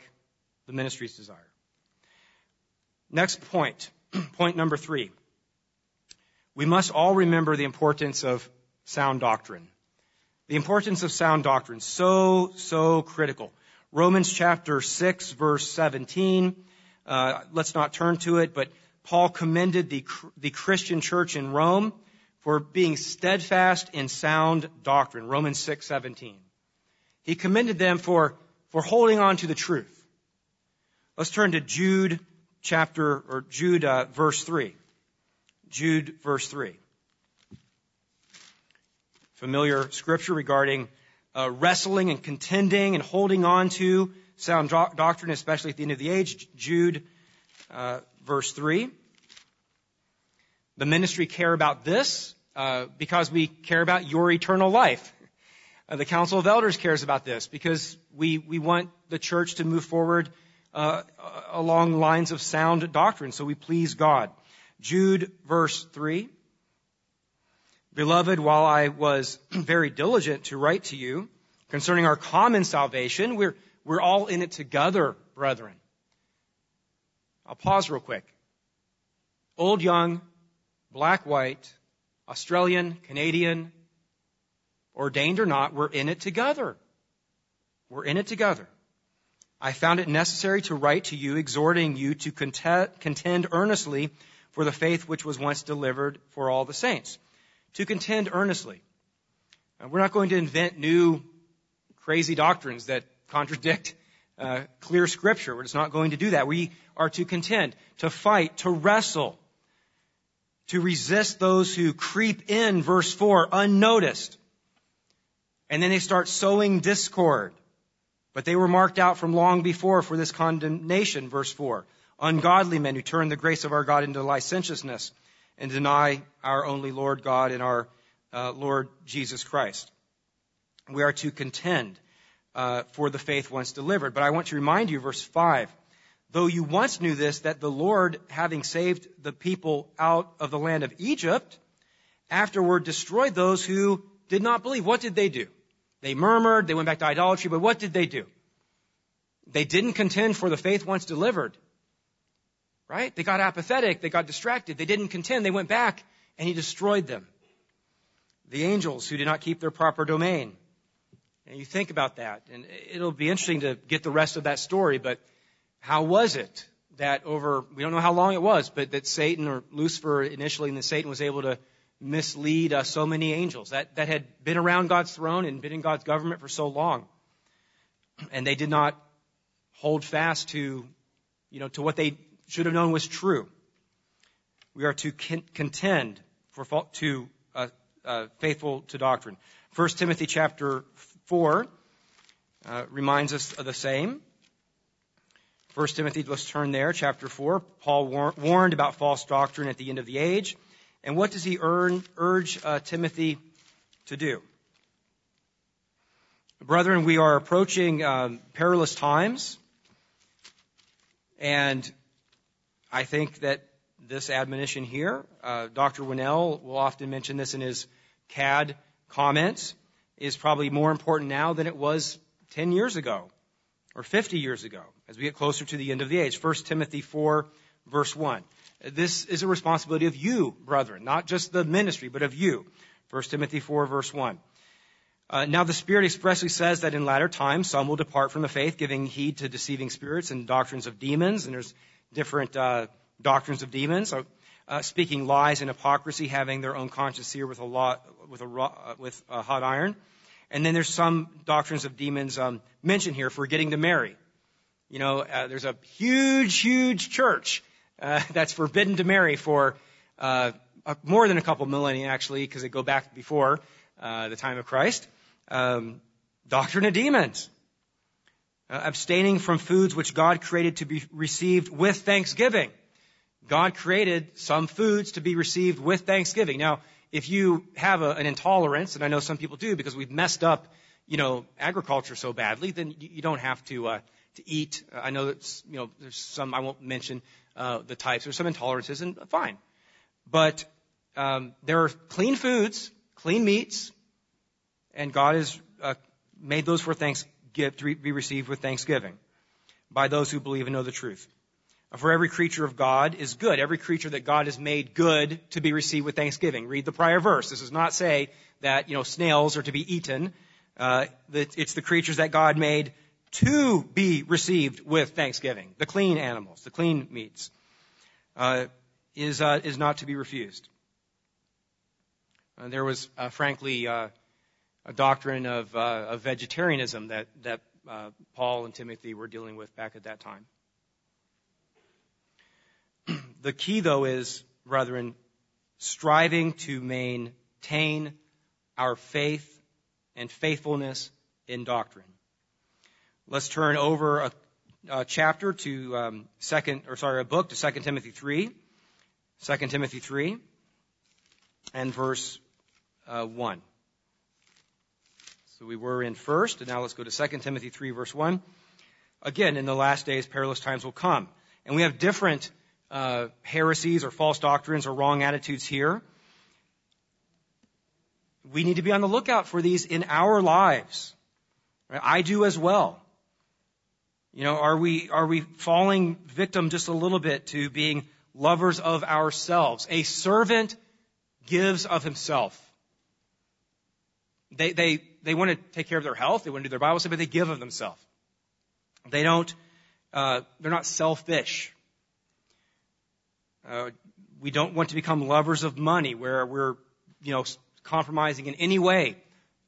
the ministry's desire. Next point. Point number three. We must all remember the importance of sound doctrine. The importance of sound doctrine. So, so critical. Romans chapter 6 verse 17. Uh, let's not turn to it, but Paul commended the, the Christian church in Rome for being steadfast in sound doctrine. Romans 6:17. He commended them for, for holding on to the truth. Let's turn to Jude chapter, or Jude uh, verse 3. Jude verse 3. Familiar scripture regarding uh, wrestling and contending and holding on to sound do- doctrine, especially at the end of the age. Jude, uh, verse 3. The ministry care about this uh, because we care about your eternal life. Uh, the Council of Elders cares about this because we, we want the church to move forward uh, along lines of sound doctrine, so we please God. Jude, verse 3. Beloved, while I was very diligent to write to you concerning our common salvation, we're, we're all in it together, brethren. I'll pause real quick. Old, young, black, white, Australian, Canadian, ordained or not, we're in it together. We're in it together. I found it necessary to write to you, exhorting you to contend earnestly for the faith which was once delivered for all the saints. To contend earnestly. we're not going to invent new crazy doctrines that contradict uh, clear scripture. Just not going to do that. We are to contend, to fight, to wrestle, to resist those who creep in, verse 4, unnoticed. And then they start sowing discord. But they were marked out from long before for this condemnation, verse 4. Ungodly men who turn the grace of our God into licentiousness and deny our only Lord God and our uh, Lord Jesus Christ. We are to contend uh, for the faith once delivered. But I want to remind you, verse 5, though you once knew this, that the Lord, having saved the people out of the land of Egypt, afterward destroyed those who did not believe. What did they do? They murmured, they went back to idolatry, but what did they do? They didn't contend for the faith once delivered. Right? They got apathetic, they got distracted, they didn't contend, they went back and he destroyed them. The angels who did not keep their proper domain. And you think about that, and it'll be interesting to get the rest of that story, but how was it that over, we don't know how long it was, but that Satan or Lucifer initially, and then Satan was able to mislead uh, so many angels that, that had been around God's throne and been in God's government for so long. And they did not hold fast to, you know, to what they should have known was true. We are to contend for to uh, uh, faithful to doctrine. 1 Timothy chapter 4 uh, reminds us of the same. 1 Timothy, let's turn there, chapter 4. Paul war- warned about false doctrine at the end of the age. And what does he earn, urge uh, Timothy to do? Brethren, we are approaching um, perilous times, and I think that this admonition here, uh, Dr. Winnail will often mention this in his CAD comments, is probably more important now than it was 10 years ago or 50 years ago as we get closer to the end of the age. 1 Timothy 4, verse 1. This is a responsibility of you, brethren, not just the ministry, but of you. 1 Timothy 4 verse 1. Uh, now the Spirit expressly says that in latter times some will depart from the faith, giving heed to deceiving spirits and doctrines of demons, and there's different uh, doctrines of demons, so, uh, speaking lies and hypocrisy, having their own conscience here with a lot, with a uh, with a hot iron. And then there's some doctrines of demons um, mentioned here, forgetting to marry. You know, uh, there's a huge, huge church uh, that's forbidden to marry for uh, more than a couple millennia, actually, because they go back before uh, the time of Christ. Um, doctrine of demons. Uh, abstaining from foods which God created to be received with thanksgiving. God created some foods to be received with thanksgiving. Now, if you have a, an intolerance, and I know some people do because we've messed up, you know, agriculture so badly, then you, don't have to uh, to eat. I know that you know there's some I won't mention uh, the types. There's some intolerances, and fine. But um, there are clean foods, clean meats, and God has uh, made those for thanks to be received with thanksgiving by those who believe and know the truth. For every creature of God is good. Every creature that God has made good to be received with thanksgiving. Read the prior verse. This does not say that, you know, snails are to be eaten. Uh, it's the creatures that God made to be received with thanksgiving. The clean animals, the clean meats, uh, is uh, is not to be refused. Uh, there was, uh, frankly, uh, a doctrine of, of vegetarianism that that Paul and Timothy were dealing with back at that time. The key, though, is, brethren, striving to maintain our faith and faithfulness in doctrine. Let's turn over a, a chapter to um, second, or sorry, a book to Second Timothy three. 2 Timothy 3 and verse uh, 1. So we were in first, and now let's go to 2 Timothy 3 verse 1. Again, in the last days, perilous times will come. And we have different uh, heresies or false doctrines or wrong attitudes here. We need to be on the lookout for these in our lives. I do as well. You know, are we, are we falling victim just a little bit to being lovers of ourselves. A servant gives of himself. They, they, they want to take care of their health. They want to do their Bible study, but they give of themselves. They don't, uh, they're not selfish. Uh, we don't want to become lovers of money where we're, you know, compromising in any way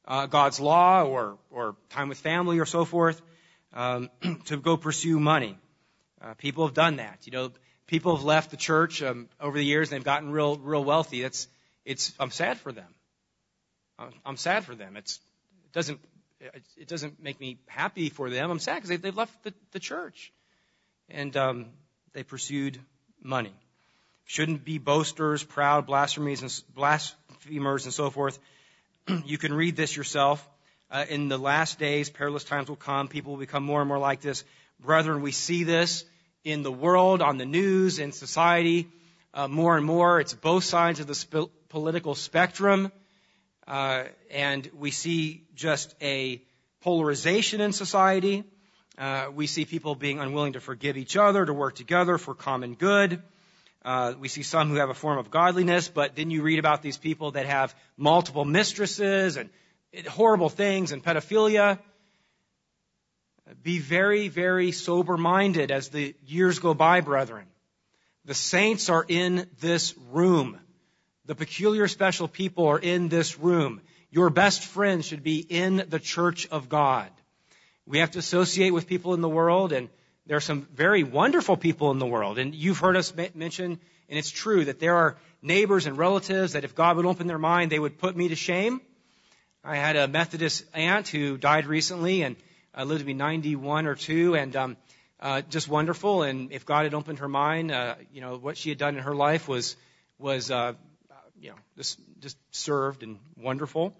uh, God's law or, or time with family or so forth um, to go pursue money. Uh, people have done that. You know, people have left the church um, over the years and they've gotten real, real wealthy. It's, it's, I'm sad for them. I'm sad for them. It's, it doesn't, it doesn't make me happy for them. I'm sad because they, they've left the, the church and um, they pursued money. Shouldn't be boasters, proud, blasphemers, and blasphemers, and so forth. you can read this yourself. Uh, in the last days, perilous times will come. People will become more and more like this. Brethren, we see this in the world, on the news, in society, uh, more and more. It's both sides of the sp- political spectrum. Uh, and we see just a polarization in society. Uh, we see people being unwilling to forgive each other, to work together for common good. Uh, we see some who have a form of godliness, but then you read about these people that have multiple mistresses and horrible things and pedophilia. Be very, very sober minded as the years go by, brethren. The saints are in this room. The peculiar special people are in this room. Your best friends should be in the church of God. We have to associate with people in the world, and there are some very wonderful people in the world. And you've heard us mention, and it's true, that there are neighbors and relatives that if God would open their mind, they would put me to shame. I had a Methodist aunt who died recently, and uh, lived to be 91 or 2, and um, uh, just wonderful. And if God had opened her mind, uh, you know, what she had done in her life was, was uh, you know, just, just served and wonderful.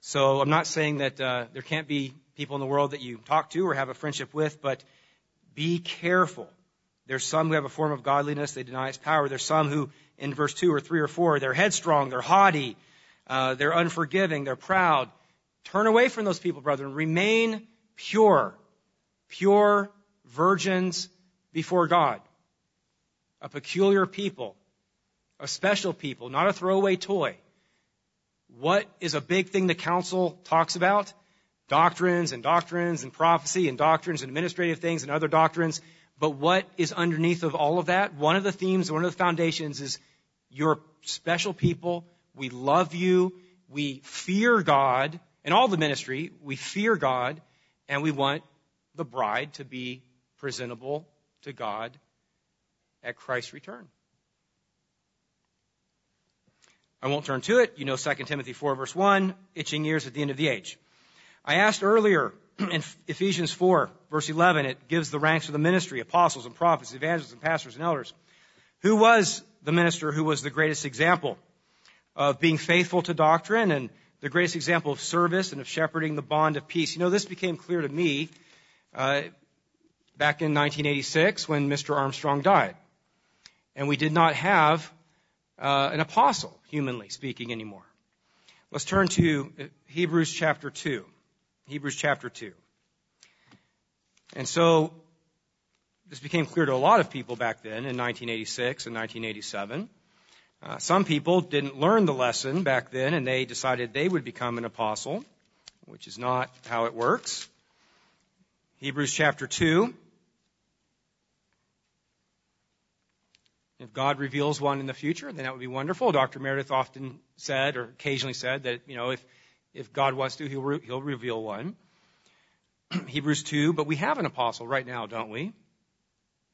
So I'm not saying that uh, there can't be people in the world that you talk to or have a friendship with, but be careful. There's some who have a form of godliness, they deny its power. There's some who, in verse 2 or 3 or 4, they're headstrong, they're haughty, uh, they're unforgiving, they're proud. Turn away from those people, brethren. Remain pure. Pure virgins before God. A peculiar people. A special people, not a throwaway toy. What is a big thing the council talks about? Doctrines and doctrines and prophecy and doctrines and administrative things and other doctrines. But what is underneath of all of that? One of the themes, one of the foundations is you're special people. We love you. We fear God in all the ministry, we fear God and we want the bride to be presentable to God at Christ's return. I won't turn to it. You know 2 Timothy 4 verse 1, itching ears at the end of the age. I asked earlier in Ephesians 4 verse 11, it gives the ranks of the ministry, apostles and prophets, evangelists and pastors and elders. Who was the minister who was the greatest example of being faithful to doctrine and the greatest example of service and of shepherding the bond of peace. You know, this became clear to me uh, back in 1986 when Mr. Armstrong died. And we did not have uh, an apostle, humanly speaking, anymore. Let's turn to Hebrews chapter 2. Hebrews chapter 2. And so, this became clear to a lot of people back then in 1986 and 1987. Uh, some people didn't learn the lesson back then and they decided they would become an apostle, which is not how it works. Hebrews chapter 2. If God reveals one in the future, then that would be wonderful. Dr. Meredith often said, or occasionally said, that, you know, if, if God wants to, he'll, re- he'll reveal one. Hebrews 2, but we have an apostle right now, don't we?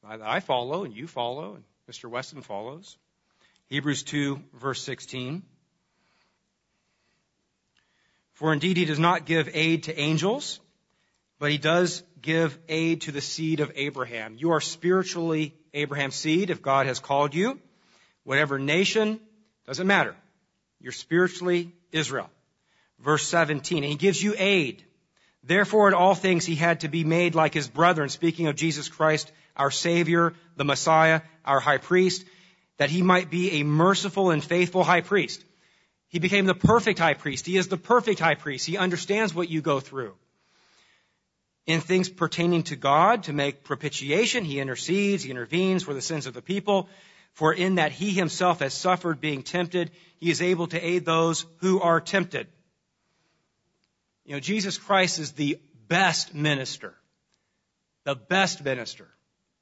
I, I follow, and you follow, and Mr. Weston follows. Hebrews 2 verse 16. For indeed he does not give aid to angels, but he does give aid to the seed of Abraham. You are spiritually Abraham's seed if God has called you. Whatever nation, doesn't matter. You're spiritually Israel. Verse 17, and he gives you aid. Therefore in all things he had to be made like his brethren, speaking of Jesus Christ, our Savior, the Messiah, our high priest, that he might be a merciful and faithful high priest. He became the perfect high priest. He is the perfect high priest. He understands what you go through. In things pertaining to God, to make propitiation, he intercedes, he intervenes for the sins of the people. For in that he himself has suffered being tempted, he is able to aid those who are tempted. You know, Jesus Christ is the best minister. The best minister.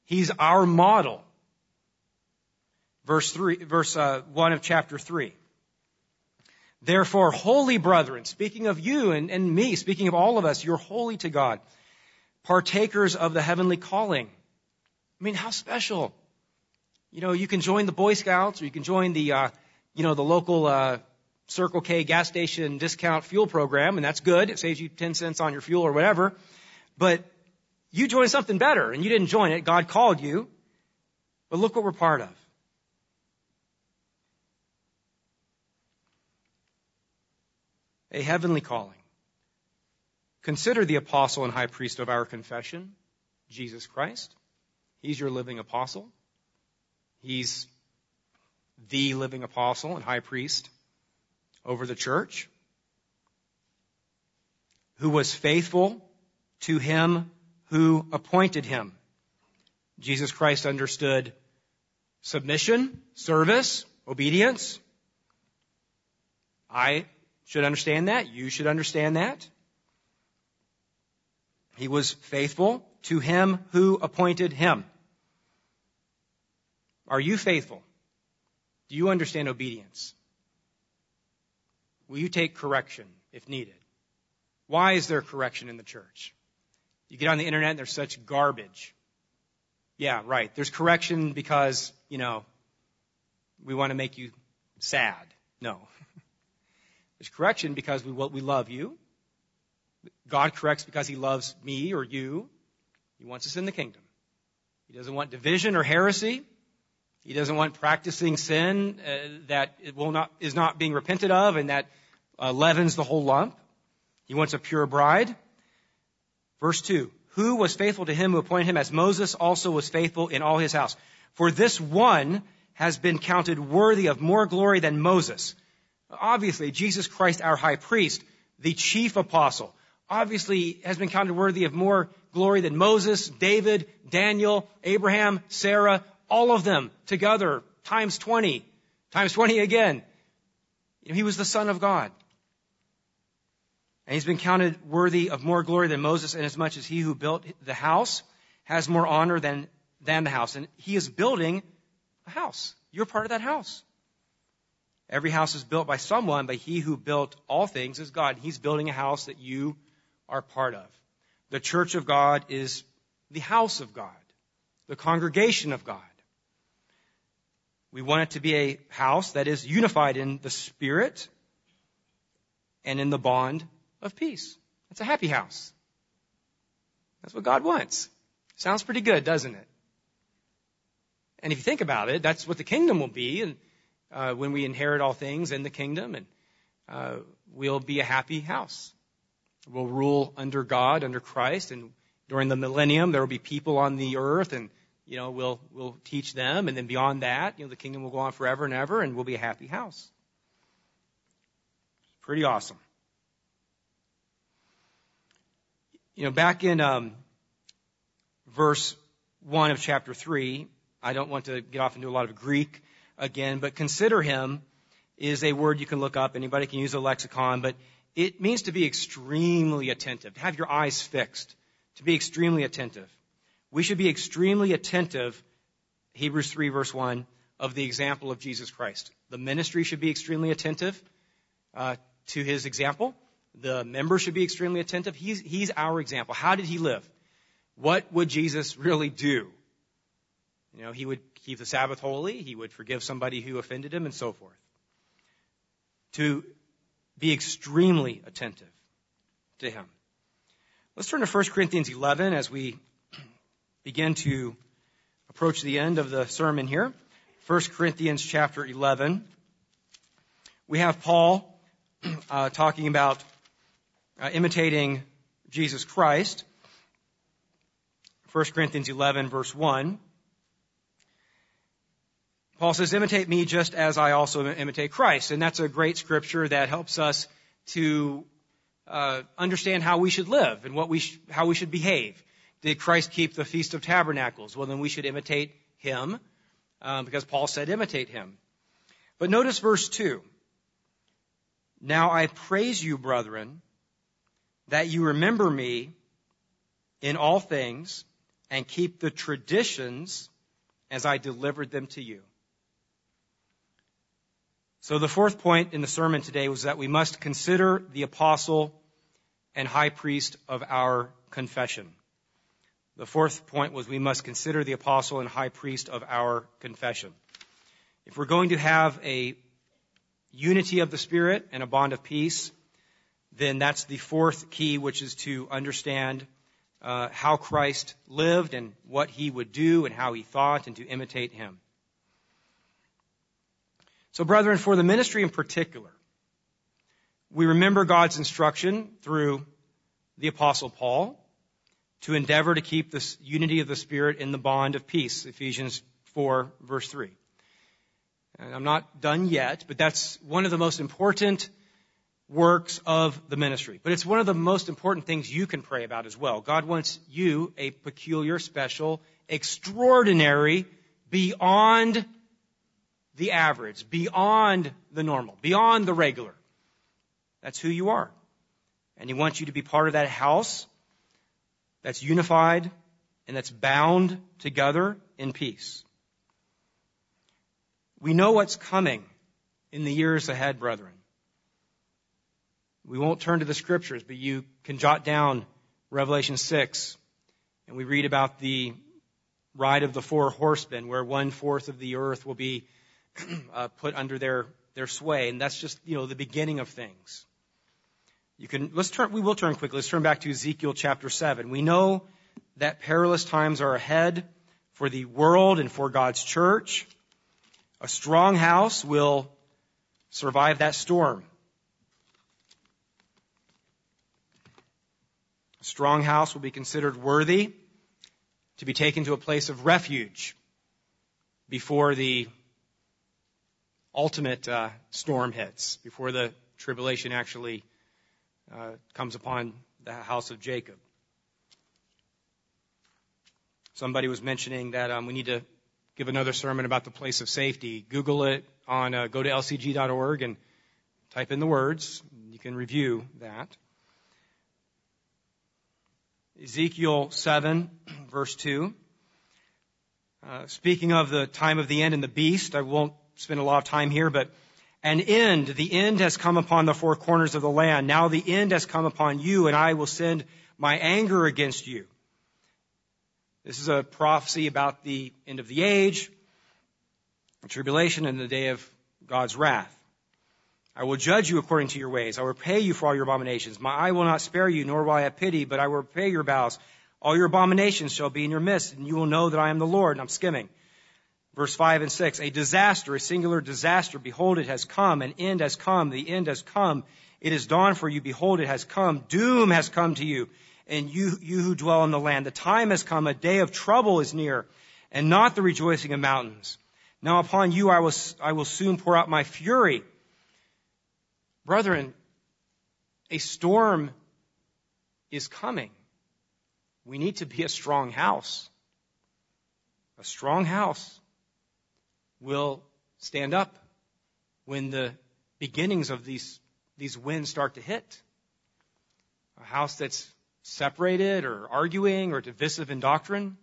He's our model. Verse three, verse uh, one of chapter three. Therefore, holy brethren, speaking of you and, and me, speaking of all of us, you're holy to God, partakers of the heavenly calling. I mean, how special. You know, you can join the Boy Scouts or you can join the, uh, you know, the local, uh, Circle K gas station discount fuel program, and that's good. It saves you 10 cents on your fuel or whatever. But you joined something better and you didn't join it. God called you. But look what we're part of. a heavenly calling. Consider the apostle and high priest of our confession, Jesus Christ. He's your living apostle. He's the living apostle and high priest over the church, who was faithful to him who appointed him. Jesus Christ understood submission, service, obedience. I should understand that. You should understand that. He was faithful to him who appointed him. Are you faithful? Do you understand obedience? Will you take correction if needed? Why is there correction in the church? You get on the internet and there's such garbage. Yeah, right. There's correction because, you know, we want to make you sad. No. There's correction because we, we love you. God corrects because he loves me or you. He wants us in the kingdom. He doesn't want division or heresy. He doesn't want practicing sin uh, that will not, is not being repented of and that uh, leavens the whole lump. He wants a pure bride. Verse 2. Who was faithful to him who appointed him as Moses also was faithful in all his house? For this one has been counted worthy of more glory than Moses Obviously, Jesus Christ, our high priest, the chief apostle, obviously has been counted worthy of more glory than Moses, David, Daniel, Abraham, Sarah, all of them together, times 20, times 20 again. He was the son of God. And he's been counted worthy of more glory than Moses inasmuch as he who built the house has more honor than, than the house. And he is building a house. You're part of that house. Every house is built by someone, but he who built all things is God. He's building a house that you are part of. The church of God is the house of God, the congregation of God. We want it to be a house that is unified in the Spirit and in the bond of peace. It's a happy house. That's what God wants. Sounds pretty good, doesn't it? And if you think about it, that's what the kingdom will be. And uh, when we inherit all things in the kingdom, and uh, we'll be a happy house. We'll rule under God, under Christ, and during the millennium there will be people on the earth, and you know we'll we'll teach them, and then beyond that, you know the kingdom will go on forever and ever, and we'll be a happy house. It's Pretty awesome. You know, back in um, verse one of chapter three, I don't want to get off into a lot of Greek again, but consider him is a word you can look up. Anybody can use a lexicon, but it means to be extremely attentive, to have your eyes fixed, to be extremely attentive. We should be extremely attentive, Hebrews 3 verse 1, of the example of Jesus Christ. The ministry should be extremely attentive uh, to his example. The members should be extremely attentive. He's, he's our example. How did he live? What would Jesus really do? You know, he would keep the Sabbath holy, he would forgive somebody who offended him, and so forth. To be extremely attentive to him. Let's turn to 1 Corinthians 11 as we begin to approach the end of the sermon here. 1 Corinthians chapter 11. We have Paul uh, talking about uh, imitating Jesus Christ. 1 Corinthians 11 verse 1. Paul says, imitate me just as I also imitate Christ. And that's a great scripture that helps us to uh, understand how we should live and what we sh- how we should behave. Did Christ keep the Feast of Tabernacles? Well, then we should imitate him um, because Paul said imitate him. But notice verse 2. Now I praise you, brethren, that you remember me in all things and keep the traditions as I delivered them to you. So the fourth point in the sermon today was that we must consider the apostle and high priest of our confession. The fourth point was we must consider the apostle and high priest of our confession. If we're going to have a unity of the Spirit and a bond of peace, then that's the fourth key, which is to understand uh, how Christ lived and what he would do and how he thought and to imitate him. So, brethren, for the ministry in particular, we remember God's instruction through the Apostle Paul to endeavor to keep this unity of the Spirit in the bond of peace, Ephesians 4, verse 3. And I'm not done yet, but that's one of the most important works of the ministry. But it's one of the most important things you can pray about as well. God wants you a peculiar, special, extraordinary, beyond the average, beyond the normal, beyond the regular. That's who you are. And He wants you to be part of that house that's unified and that's bound together in peace. We know what's coming in the years ahead, brethren. We won't turn to the scriptures, but you can jot down Revelation 6, and we read about the ride of the four horsemen, where one fourth of the earth will be uh, put under their, their sway. And that's just, you know, the beginning of things. You can, let's turn, we will turn quickly. Let's turn back to Ezekiel chapter 7. We know that perilous times are ahead for the world and for God's church. A strong house will survive that storm. A strong house will be considered worthy to be taken to a place of refuge before the ultimate uh, storm hits, before the tribulation actually uh, comes upon the house of Jacob. Somebody was mentioning that um, we need to give another sermon about the place of safety. Google it on, uh, go to lcg.org and type in the words. You can review that. Ezekiel 7, verse 2. Uh, speaking of the time of the end and the beast, I won't spend a lot of time here, but an end, the end has come upon the four corners of the land. Now the end has come upon you, and I will send my anger against you. This is a prophecy about the end of the age, the tribulation, and the day of God's wrath. I will judge you according to your ways. I will repay you for all your abominations. My eye will not spare you, nor will I have pity, but I will repay your vows. All your abominations shall be in your midst, and you will know that I am the Lord. And I'm skimming. Verse 5 and 6, a disaster, a singular disaster. Behold, it has come. An end has come. The end has come. It is dawn for you. Behold, it has come. Doom has come to you. And you, you who dwell in the land, the time has come. A day of trouble is near and not the rejoicing of mountains. Now upon you I will, I will soon pour out my fury. Brethren, a storm is coming. We need to be a strong house. A strong house will stand up when the beginnings of these, these winds start to hit. A house that's separated or arguing or divisive in doctrine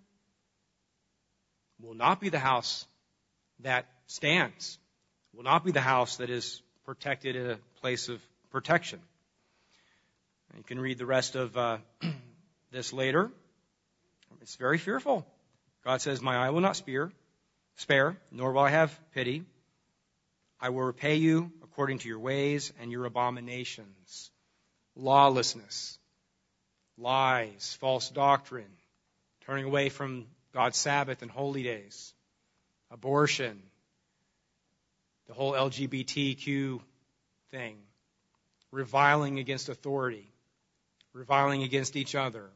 will not be the house that stands, will not be the house that is protected in a place of protection. You can read the rest of uh, this later. It's very fearful. God says, My eye will not spear, spare, nor will I have pity. I will repay you according to your ways and your abominations. Lawlessness, lies, false doctrine, turning away from God's Sabbath and holy days, abortion, the whole LGBTQ thing, reviling against authority, reviling against each other,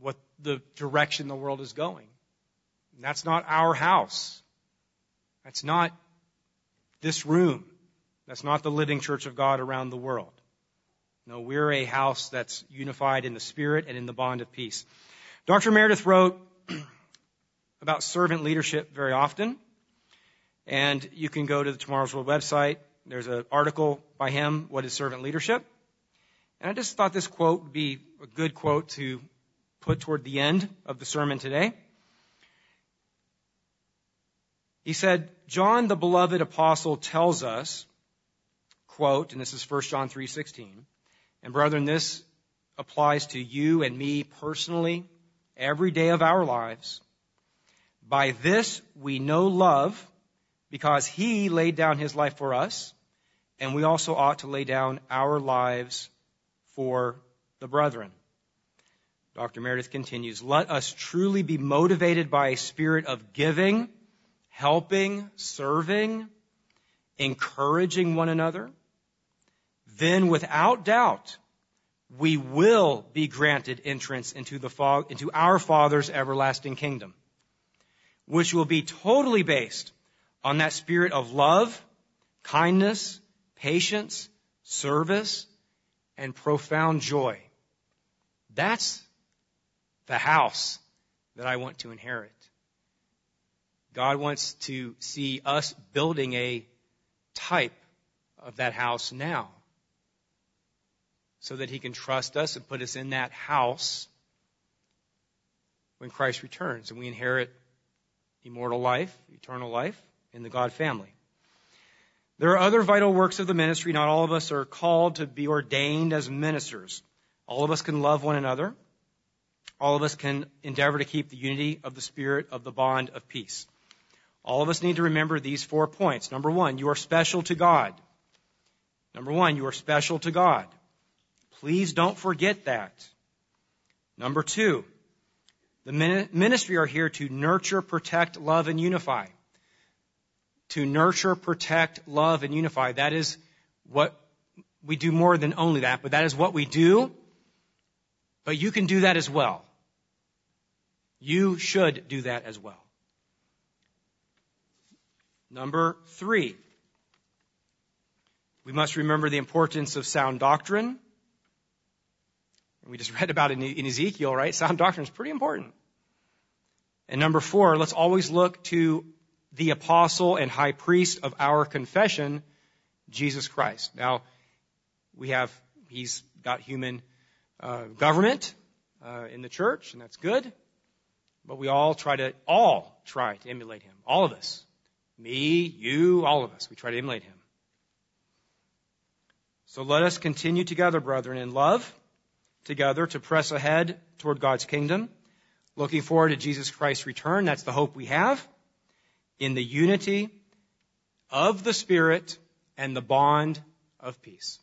what the direction the world is going. That's not our house. That's not this room. That's not the living church of God around the world. No, we're a house that's unified in the spirit and in the bond of peace. Dr. Meredith wrote about servant leadership very often. And you can go to the Tomorrow's World website. There's an article by him, What is Servant Leadership? And I just thought this quote would be a good quote to put toward the end of the sermon today. He said, John the beloved apostle tells us, quote, and this is 1 John 3:16, and brethren, this applies to you and me personally every day of our lives. By this we know love because he laid down his life for us, and we also ought to lay down our lives for the brethren. Dr. Meredith continues, let us truly be motivated by a spirit of giving, helping, serving, encouraging one another. Then without doubt, we will be granted entrance into the, into our Father's everlasting kingdom, which will be totally based on that spirit of love, kindness, patience, service, and profound joy. That's the house that I want to inherit. God wants to see us building a type of that house now so that he can trust us and put us in that house when Christ returns and we inherit immortal life, eternal life in the God family. There are other vital works of the ministry. Not all of us are called to be ordained as ministers. All of us can love one another. All of us can endeavor to keep the unity of the Spirit of the bond of peace. All of us need to remember these four points. Number one, you are special to God. Number one, you are special to God. Please don't forget that. Number two, the ministry are here to nurture, protect, love, and unify. To nurture, protect, love, and unify. That is what we do more than only that, but that is what we do. But you can do that as well. You should do that as well. Number three, we must remember the importance of sound doctrine. We just read about it in Ezekiel, right? Sound doctrine is pretty important. And number four, let's always look to the apostle and high priest of our confession, Jesus Christ. Now, we have, he's got human uh, government uh, in the church, and that's good. But we all try to, all try to emulate him. All of us. Me, you, all of us. We try to emulate him. So let us continue together, brethren, in love, together to press ahead toward God's kingdom, looking forward to Jesus Christ's return. That's the hope we have in the unity of the Spirit and the bond of peace.